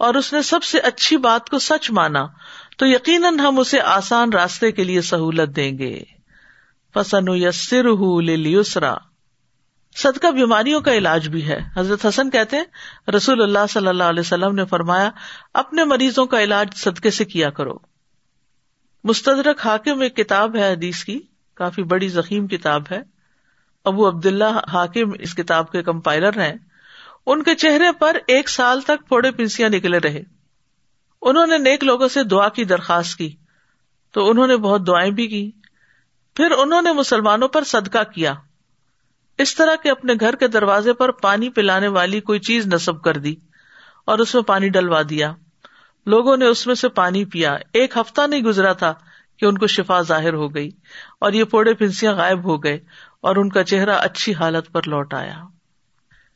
اور اس نے سب سے اچھی بات کو سچ مانا، تو یقیناً ہم اسے آسان راستے کے لیے سہولت دیں گے۔ فسن یسر لسرا صدقہ بیماریوں کا علاج بھی ہے۔ حضرت حسن کہتے ہیں، رسول اللہ صلی اللہ علیہ وسلم نے فرمایا، اپنے مریضوں کا علاج صدقے سے کیا کرو۔ مستدرک حاکم ایک کتاب ہے حدیث کی، کافی بڑی زخیم کتاب ہے۔ ابو عبد اللہ حاکم اس کتاب کے کمپائلر ہیں۔ ان کے چہرے پر ایک سال تک پھوڑے پنسیاں نکلے رہے۔ انہوں نے نیک لوگوں سے دعا کی، درخواست کی۔ تو انہوں نے بہت دعائیں بھی کی۔ پھر انہوں نے مسلمانوں پر صدقہ کیا۔ اس طرح کے اپنے گھر کے دروازے پر پانی پلانے والی کوئی چیز نصب کر دی اور اس میں پانی ڈلوا دیا۔ لوگوں نے اس میں سے پانی پیا۔ ایک ہفتہ نہیں گزرا تھا کہ ان کو شفا ظاہر ہو گئی اور یہ پوڑے پنسیاں غائب ہو گئے اور ان کا چہرہ اچھی حالت پر لوٹ آیا۔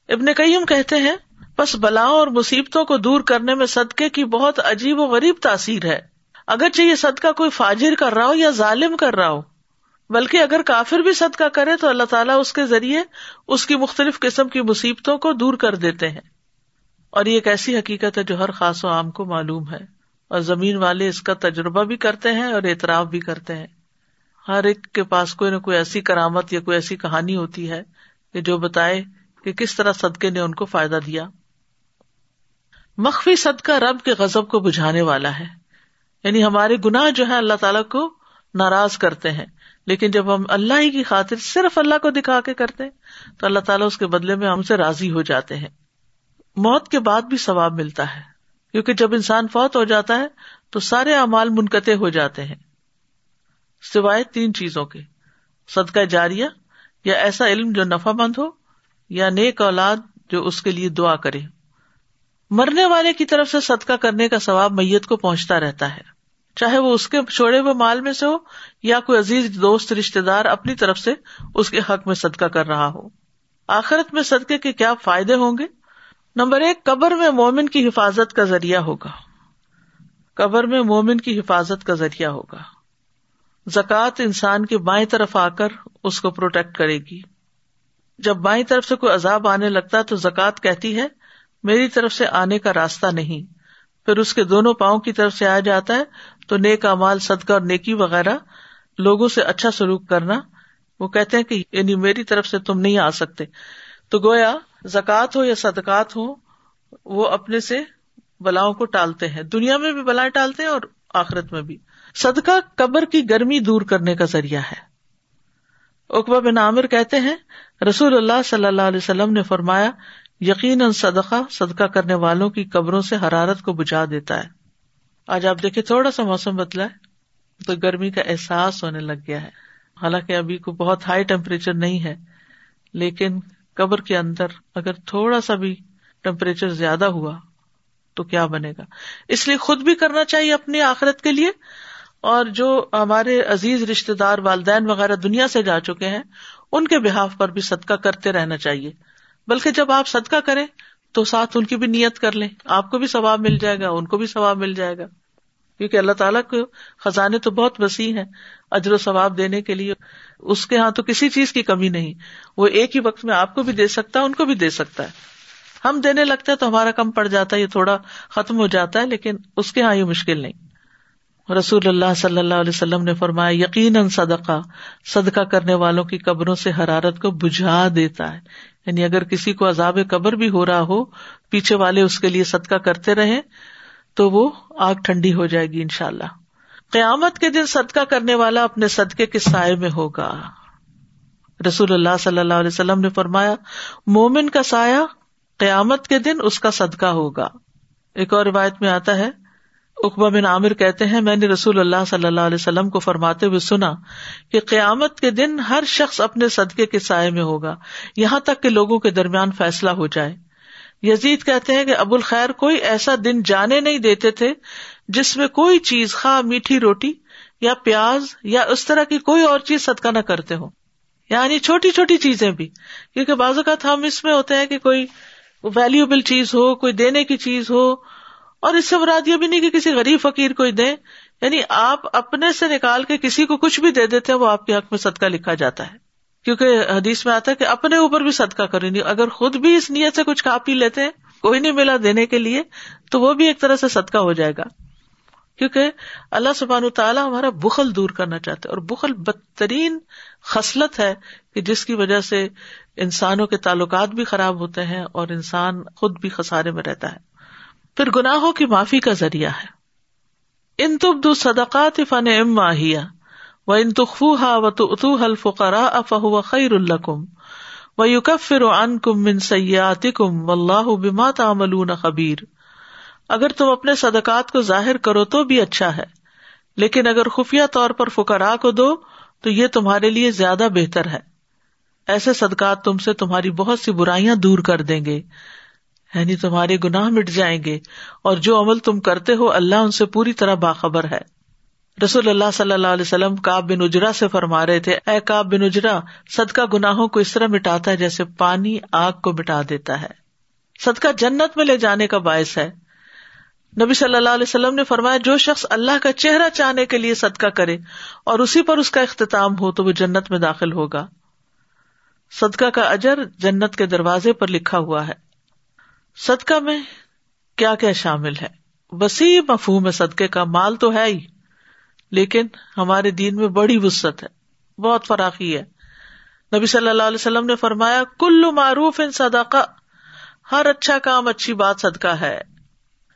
ابن کئیم کہتے ہیں بس بلاؤں اور مصیبتوں کو دور کرنے میں صدقے کی بہت عجیب و غریب تاثیر ہے۔ اگرچہ یہ صدقہ کوئی فاجر کر رہا ہو یا ظالم کر رہا ہو، بلکہ اگر کافر بھی صدقہ کرے تو اللہ تعالیٰ اس کے ذریعے اس کی مختلف قسم کی مصیبتوں کو دور کر دیتے ہیں۔ اور یہ ایک ایسی حقیقت ہے جو ہر خاص و عام کو معلوم ہے۔ اور زمین والے اس کا تجربہ بھی کرتے ہیں اور اعتراف بھی کرتے ہیں۔ ہر ایک کے پاس کوئی نہ کوئی ایسی کرامت یا کوئی ایسی کہانی ہوتی ہے کہ جو بتائے کہ کس طرح صدقے نے ان کو فائدہ دیا؟ مخفی صدقہ رب کے غزب کو بجھانے والا ہے۔ یعنی ہمارے گناہ جو ہے اللہ تعالیٰ کو ناراض کرتے ہیں۔ لیکن جب ہم اللہ ہی کی خاطر صرف اللہ کو دکھا کے کرتے تو اللہ تعالیٰ اس کے بدلے میں ہم سے راضی ہو جاتے ہیں۔ موت کے بعد بھی ثواب ملتا ہے۔ کیونکہ جب انسان فوت ہو جاتا ہے، تو سارے امال منقطع ہو جاتے ہیں۔ سوائے تین چیزوں کے۔ صدقہ جاریہ یا ایسا علم جو نفع مند ہو یا نیک اولاد جو اس کے لیے دعا کرے۔ مرنے والے کی طرف سے صدقہ کرنے کا ثواب میت کو پہنچتا رہتا ہے۔ چاہے وہ اس کے چھوڑے ہوئے مال میں سے ہو یا کوئی عزیز دوست رشتے دار اپنی طرف سے اس کے حق میں صدقہ کر رہا ہو۔ آخرت میں صدقے کے کیا فائدے ہوں گے؟ نمبر ایک، قبر میں مومن کی حفاظت کا ذریعہ ہوگا۔ قبر میں مومن کی حفاظت کا ذریعہ ہوگا۔ زکوٰۃ انسان کے بائیں طرف آ کر اس کو پروٹیکٹ کرے گی۔ جب بائیں طرف سے کوئی عذاب آنے لگتا تو زکوٰۃ کہتی ہے، میری طرف سے آنے کا راستہ نہیں۔ پھر اس کے دونوں پاؤں کی طرف سے آیا جاتا ہے، تو نیک امال، صدقہ اور نیکی وغیرہ لوگوں سے اچھا سلوک کرنا۔ وہ کہتے ہیں کہ یعنی میری طرف سے تم نہیں آ سکتے۔ تو گویا زکوٰۃ ہو یا صدقات ہو، وہ اپنے سے بلاؤں کو ٹالتے ہیں۔ دنیا میں بھی بلائیں ٹالتے ہیں اور آخرت میں بھی۔ صدقہ قبر کی گرمی دور کرنے کا ذریعہ ہے۔ اقبا بن عامر کہتے ہیں رسول اللہ صلی اللہ علیہ وسلم نے فرمایا، یقیناً صدقہ صدقہ کرنے والوں کی قبروں سے حرارت کو بجھا دیتا ہے۔ آج آپ دیکھیں، تھوڑا سا موسم بدلا ہے، تو گرمی کا احساس ہونے لگ گیا ہے۔ حالانکہ ابھی کو بہت ہائی ٹیمپریچر نہیں ہے، لیکن قبر کے اندر اگر تھوڑا سا بھی ٹیمپریچر زیادہ ہوا، تو کیا بنے گا؟ اس لیے خود بھی کرنا چاہیے اپنی آخرت کے لیے۔ اور جو ہمارے عزیز رشتے دار، والدین وغیرہ دنیا سے جا چکے ہیں ان کے بحاف پر بھی صدقہ کرتے رہنا چاہیے۔ بلکہ جب آپ صدقہ کریں تو ساتھ ان کی بھی نیت کر لیں۔ آپ کو بھی ثواب مل جائے گا، ان کو بھی ثواب مل جائے گا۔ کیونکہ اللہ تعالیٰ کو خزانے تو بہت وسیع ہیں اجر و ثواب دینے کے لیے۔ اس کے یہاں تو کسی چیز کی کمی نہیں۔ وہ ایک ہی وقت میں آپ کو بھی دے سکتا ہے، ان کو بھی دے سکتا ہے۔ ہم دینے لگتے ہیں تو ہمارا کم پڑ جاتا ہے، یہ تھوڑا ختم ہو جاتا ہے، لیکن اس کے یہاں یہ مشکل نہیں۔ رسول اللہ صلی اللہ علیہ وسلم نے فرمایا، یقیناً صدقہ صدقہ کرنے والوں کی قبروں سے حرارت کو بجھا دیتا ہے۔ یعنی اگر کسی کو عذاب قبر بھی ہو رہا ہو، پیچھے والے اس کے لیے صدقہ کرتے رہے تو وہ آگ ٹھنڈی ہو جائے گی ان شاء اللہ قیامت کے دن صدقہ کرنے والا اپنے صدقے کے سائے میں ہوگا۔ رسول اللہ صلی اللہ علیہ وسلم نے فرمایا، مومن کا سایہ قیامت کے دن اس کا صدقہ ہوگا۔ ایک اور روایت میں آتا ہے اقبا بن عامر کہتے ہیں، میں نے رسول اللہ صلی اللہ علیہ وسلم کو فرماتے ہوئے سنا کہ قیامت کے دن ہر شخص اپنے صدقے کے سائے میں ہوگا، یہاں تک کہ لوگوں کے درمیان فیصلہ ہو جائے۔ یزید کہتے ہیں کہ ابو الخیر کوئی ایسا دن جانے نہیں دیتے تھے جس میں کوئی چیز خواہ میٹھی روٹی یا پیاز یا اس طرح کی کوئی اور چیز صدقہ نہ کرتے ہو یعنی چھوٹی چھوٹی چیزیں بھی، کیونکہ بعض اوقات ہم اس میں ہوتے ہیں کہ کوئی ویلوبل چیز ہو، کوئی دینے کی چیز ہو اور اس سے مراد یہ بھی نہیں کہ کسی غریب فقیر کو دیں۔ یعنی آپ اپنے سے نکال کے کسی کو کچھ بھی دے دیتے ہیں، وہ آپ کے حق میں صدقہ لکھا جاتا ہے۔ کیونکہ حدیث میں آتا ہے کہ اپنے اوپر بھی صدقہ کریں۔ نہیں اگر خود بھی اس نیت سے کچھ کھا پی لیتے ہیں، کوئی نہیں ملا دینے کے لیے، تو وہ بھی ایک طرح سے صدقہ ہو جائے گا۔ کیونکہ اللہ سبحان تعالیٰ ہمارا بخل دور کرنا چاہتے اور بخل بدترین خصلت ہے کہ جس کی وجہ سے انسانوں کے تعلقات بھی خراب ہوتے ہیں اور انسان خود بھی خسارے میں رہتا ہے۔ پھر گناہوں کی معافی کا ذریعہ ہے۔ ان تب دو صدقات فن ام ماہیا و ان تخو ہا و تو اتو حل فقرا افہ خیر القم و یو کفر ان کم من سیات کم و اللہ بما تعملون خبیر۔ اگر تم اپنے صدقات کو ظاہر کرو تو بھی اچھا ہے، لیکن اگر خفیہ طور پر فکرا کو دو تو یہ تمہارے لیے زیادہ بہتر ہے۔ ایسے صدقات تم سے تمہاری بہت سی برائیاں دور کر دیں گے۔ یعنی تمہارے گناہ مٹ جائیں گے اور جو عمل تم کرتے ہو اللہ ان سے پوری طرح باخبر ہے۔ رسول اللہ صلی اللہ علیہ وسلم کاب بن اجرا سے فرما رہے تھے، اے کاب بن اجرا، صدقہ گناہوں کو اس طرح مٹاتا ہے جیسے پانی آگ کو مٹا دیتا ہے۔ صدقہ جنت میں لے جانے کا باعث ہے۔ نبی صلی اللہ علیہ وسلم نے فرمایا، جو شخص اللہ کا چہرہ چاہنے کے لیے صدقہ کرے اور اسی پر اس کا اختتام ہو تو وہ جنت میں داخل ہوگا۔ صدقہ کا اجر جنت کے دروازے پر لکھا ہوا ہے۔ صدقہ میں کیا کیا شامل ہے؟ وسیع مفہوم ہے صدقے کا مال تو ہے ہی، لیکن ہمارے دین میں بڑی وسط ہے، بہت فراخی ہے۔ نبی صلی اللہ علیہ وسلم نے فرمایا، کل معروف ان صدقہ، ہر اچھا کام اچھی بات صدقہ ہے۔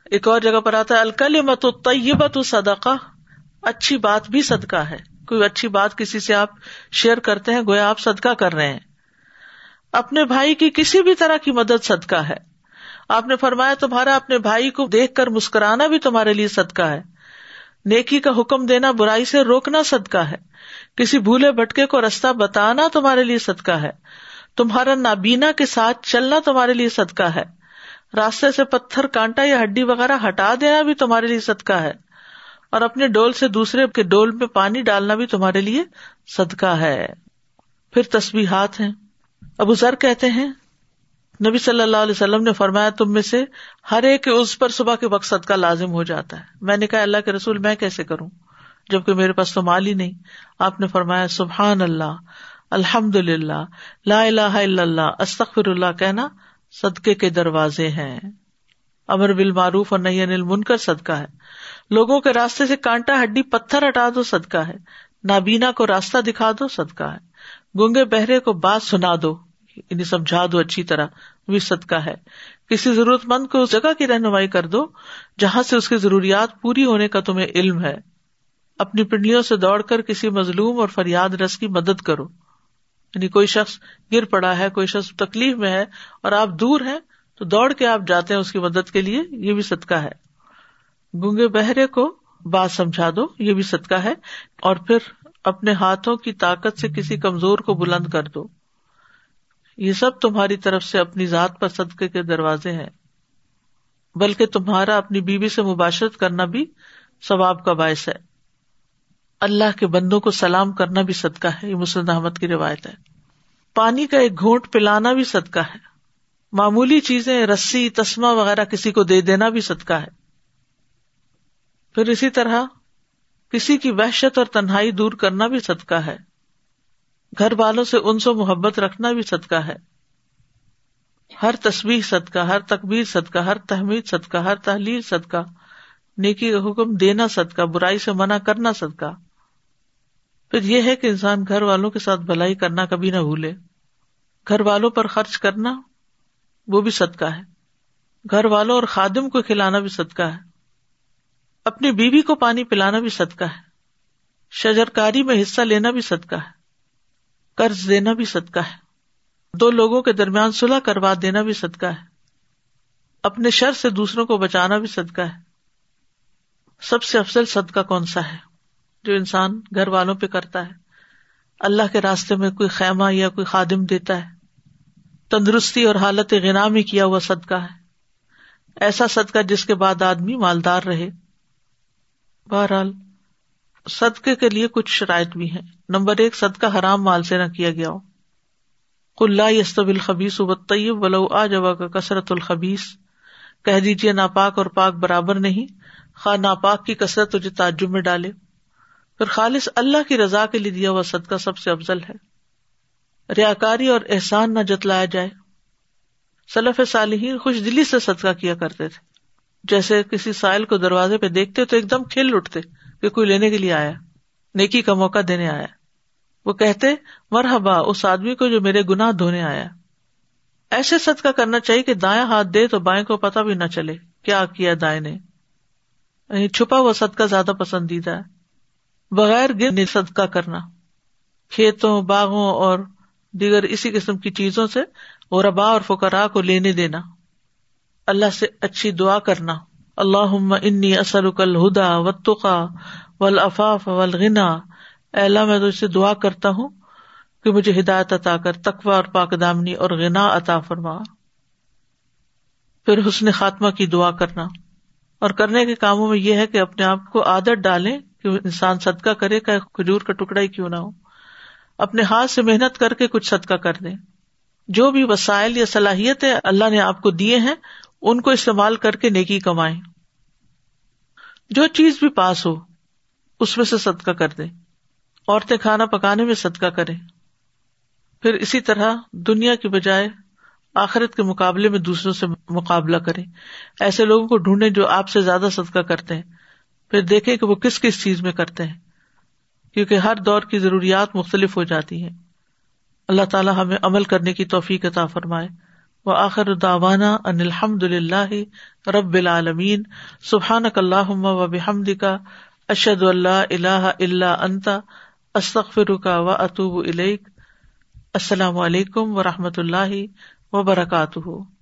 ایک اور جگہ پر آتا ہے الکل مت طیبت صدقہ، اچھی بات بھی صدقہ ہے۔ کوئی اچھی بات کسی سے آپ شیئر کرتے ہیں، گویا آپ صدقہ کر رہے ہیں۔ اپنے بھائی کی کسی بھی طرح کی مدد صدقہ ہے۔ آپ نے فرمایا تمہارا اپنے بھائی کو دیکھ کر مسکرانا بھی تمہارے لیے صدقہ ہے۔ نیکی کا حکم دینا برائی سے روکنا صدقہ ہے۔ کسی بھولے بھٹکے کو رستہ بتانا تمہارے لیے صدقہ ہے۔ تمہارا نابینا کے ساتھ چلنا تمہارے لیے صدقہ ہے۔ راستے سے پتھر کانٹا یا ہڈی وغیرہ ہٹا دینا بھی تمہارے لیے صدقہ ہے۔ اور اپنے ڈول سے دوسرے کے ڈول میں پانی ڈالنا بھی تمہارے لیے صدقہ ہے۔ پھر تصویرات ہیں۔ ابو ذر کہتے ہیں نبی صلی اللہ علیہ وسلم نے فرمایا تم میں سے ہر ایک اس پر صبح کے وقت کا لازم ہو جاتا ہے۔ میں نے کہا اللہ کے رسول میں کیسے کروں؟ جبکہ میرے پاس تو مال ہی نہیں۔ آپ نے فرمایا سبحان اللہ الحمد للہ لا الہ الا اللہ استخر اللہ کہنا صدقے کے دروازے ہیں۔ امر بال معروف اور نہیں انل من کر صدقہ ہے۔ لوگوں کے راستے سے کانٹا ہڈی پتھر ہٹا دو صدقہ ہے۔ نابینا کو راستہ دکھا دو صدقہ ہے۔ گنگے بہرے کو بات سنا دو۔ انہیں سمجھا دو اچھی طرح بھی صدقہ ہے۔ کسی ضرورت مند کو اس جگہ کی رہنمائی کر دو جہاں سے اس کی ضروریات پوری ہونے کا تمہیں علم ہے۔ اپنی پنڈلیوں سے دوڑ کر کسی مظلوم اور فریاد رس کی مدد کرو۔ یعنی کوئی شخص گر پڑا ہے، کوئی شخص تکلیف میں ہے اور آپ دور ہیں، تو دوڑ کے آپ جاتے ہیں اس کی مدد کے لیے، یہ بھی صدقہ ہے۔ گونگے بہرے کو بات سمجھا دو، یہ بھی صدقہ ہے۔ اور پھر اپنے ہاتھوں کی طاقت سے کسی کمزور کو بلند کر دو۔ یہ سب تمہاری طرف سے اپنی ذات پر صدقے کے دروازے ہیں، بلکہ تمہارا اپنی بیوی سے مباشرت کرنا بھی ثواب کا باعث ہے۔ اللہ کے بندوں کو سلام کرنا بھی صدقہ ہے، یہ مسلم احمد کی روایت ہے۔ پانی کا ایک گھونٹ پلانا بھی صدقہ ہے۔ معمولی چیزیں، رسی تسما وغیرہ کسی کو دے دینا بھی صدقہ ہے۔ پھر اسی طرح کسی کی وحشت اور تنہائی دور کرنا بھی صدقہ ہے۔ گھر والوں سے ان سے محبت رکھنا بھی صدقہ ہے۔ ہر تصویر صدقہ، ہر تقبیر صدقہ، ہر تحمید صدقہ، ہر تحلیل صدقہ، نیکی کا حکم دینا صدقہ، برائی سے منع کرنا صدقہ۔ پھر یہ ہے کہ انسان گھر والوں کے ساتھ بھلائی کرنا کبھی نہ بھولے۔ گھر والوں پر خرچ کرنا وہ بھی صدقہ ہے۔ گھر والوں اور خادم کو کھلانا بھی صدقہ ہے۔ اپنی بیوی کو پانی پلانا بھی صدقہ ہے۔ شجرکاری میں حصہ لینا بھی صدقہ ہے۔ قرض دینا بھی صدقہ ہے۔ دو لوگوں کے درمیان صلح کروا دینا بھی صدقہ ہے۔ اپنے شر سے دوسروں کو بچانا بھی صدقہ ہے۔ سب سے افضل صدقہ کون سا ہے؟ جو انسان گھر والوں پہ کرتا ہے۔ اللہ کے راستے میں کوئی خیمہ یا کوئی خادم دیتا ہے۔ تندرستی اور حالت غنا میں کیا ہوا صدقہ ہے۔ ایسا صدقہ جس کے بعد آدمی مالدار رہے۔ بہرحال صدقے کے لیے کچھ شرائط بھی ہیں۔ نمبر ایک، صدقہ حرام مال سے نہ کیا گیا ہو۔ کل یستب الخبیس و طیب ولو آ جوا کا کثرت الخبیس کہہ دیجیے ناپاک اور پاک برابر نہیں۔ خواہ ناپاک کی کثرت تجھے تعجب میں ڈالے۔ پھر خالص اللہ کی رضا کے لیے دیا ہوا صدقہ سب سے افضل ہے۔ ریا کاری اور احسان نہ جتلایا جائے۔ سلف صالحین خوش دلی سے صدقہ کیا کرتے تھے۔ جیسے کسی سائل کو دروازے پہ دیکھتے تو ایک دم کھل اٹھتے۔ کہ کوئی لینے کے لیے آیا، نیکی کا موقع دینے آیا۔ وہ کہتے، مرحبا، اس آدمی کو جو میرے گناہ دھونے آیا۔ ایسے صدقہ کرنا چاہیے کہ دائیں ہاتھ دے تو بائیں کو پتا بھی نہ چلے کیا کیا دائیں نے۔ یعنی چھپا ہوا صدقہ زیادہ پسندیدہ ہے۔ بغیر گر صدقہ کرنا۔ کھیتوں، باغوں اور دیگر اسی قسم کی چیزوں سے ربا اور فکرا کو لینے دینا۔ اللہ سے اچھی دعا کرنا۔ اللہ انی اصل الہدا و تقا ولافاف ولغنا اللہ، میں تو اسے دعا کرتا ہوں کہ مجھے ہدایت عطا کر تقوا اور پاک دامنی اور غنا عطا فرما۔ پھر حسن خاتمہ کی دعا کرنا۔ اور کرنے کے کاموں میں یہ ہے کہ اپنے آپ کو عادت ڈالے کہ انسان صدقہ کرے کا کھجور کا ٹکڑا ہی کیوں نہ ہو۔ اپنے ہاتھ سے محنت کر کے کچھ صدقہ کر دیں۔ جو بھی وسائل یا صلاحیت اللہ نے آپ کو دیے ہیں ان کو استعمال کر کے نیکی کمائیں۔ جو چیز بھی پاس ہو، اس میں سے صدقہ کر دیں۔ عورتیں کھانا پکانے میں صدقہ کریں۔ پھر اسی طرح دنیا کی بجائے آخرت کے مقابلے میں دوسروں سے مقابلہ کریں۔ ایسے لوگوں کو ڈھونڈیں جو آپ سے زیادہ صدقہ کرتے ہیں۔ پھر دیکھیں کہ وہ کس کس چیز میں کرتے ہیں۔ کیونکہ ہر دور کی ضروریات مختلف ہو جاتی ہیں۔ اللہ تعالیٰ ہمیں عمل کرنے کی توفیق عطا فرمائے۔ و آخر داوانا ان الحمد اللہ رب العالمین. سبحان اللہ و بحمد کا اشد اللہ اللہ اللہ انتا استخر کا و اطوب السلام علیکم و رحمۃ اللہ وبرکاتہ.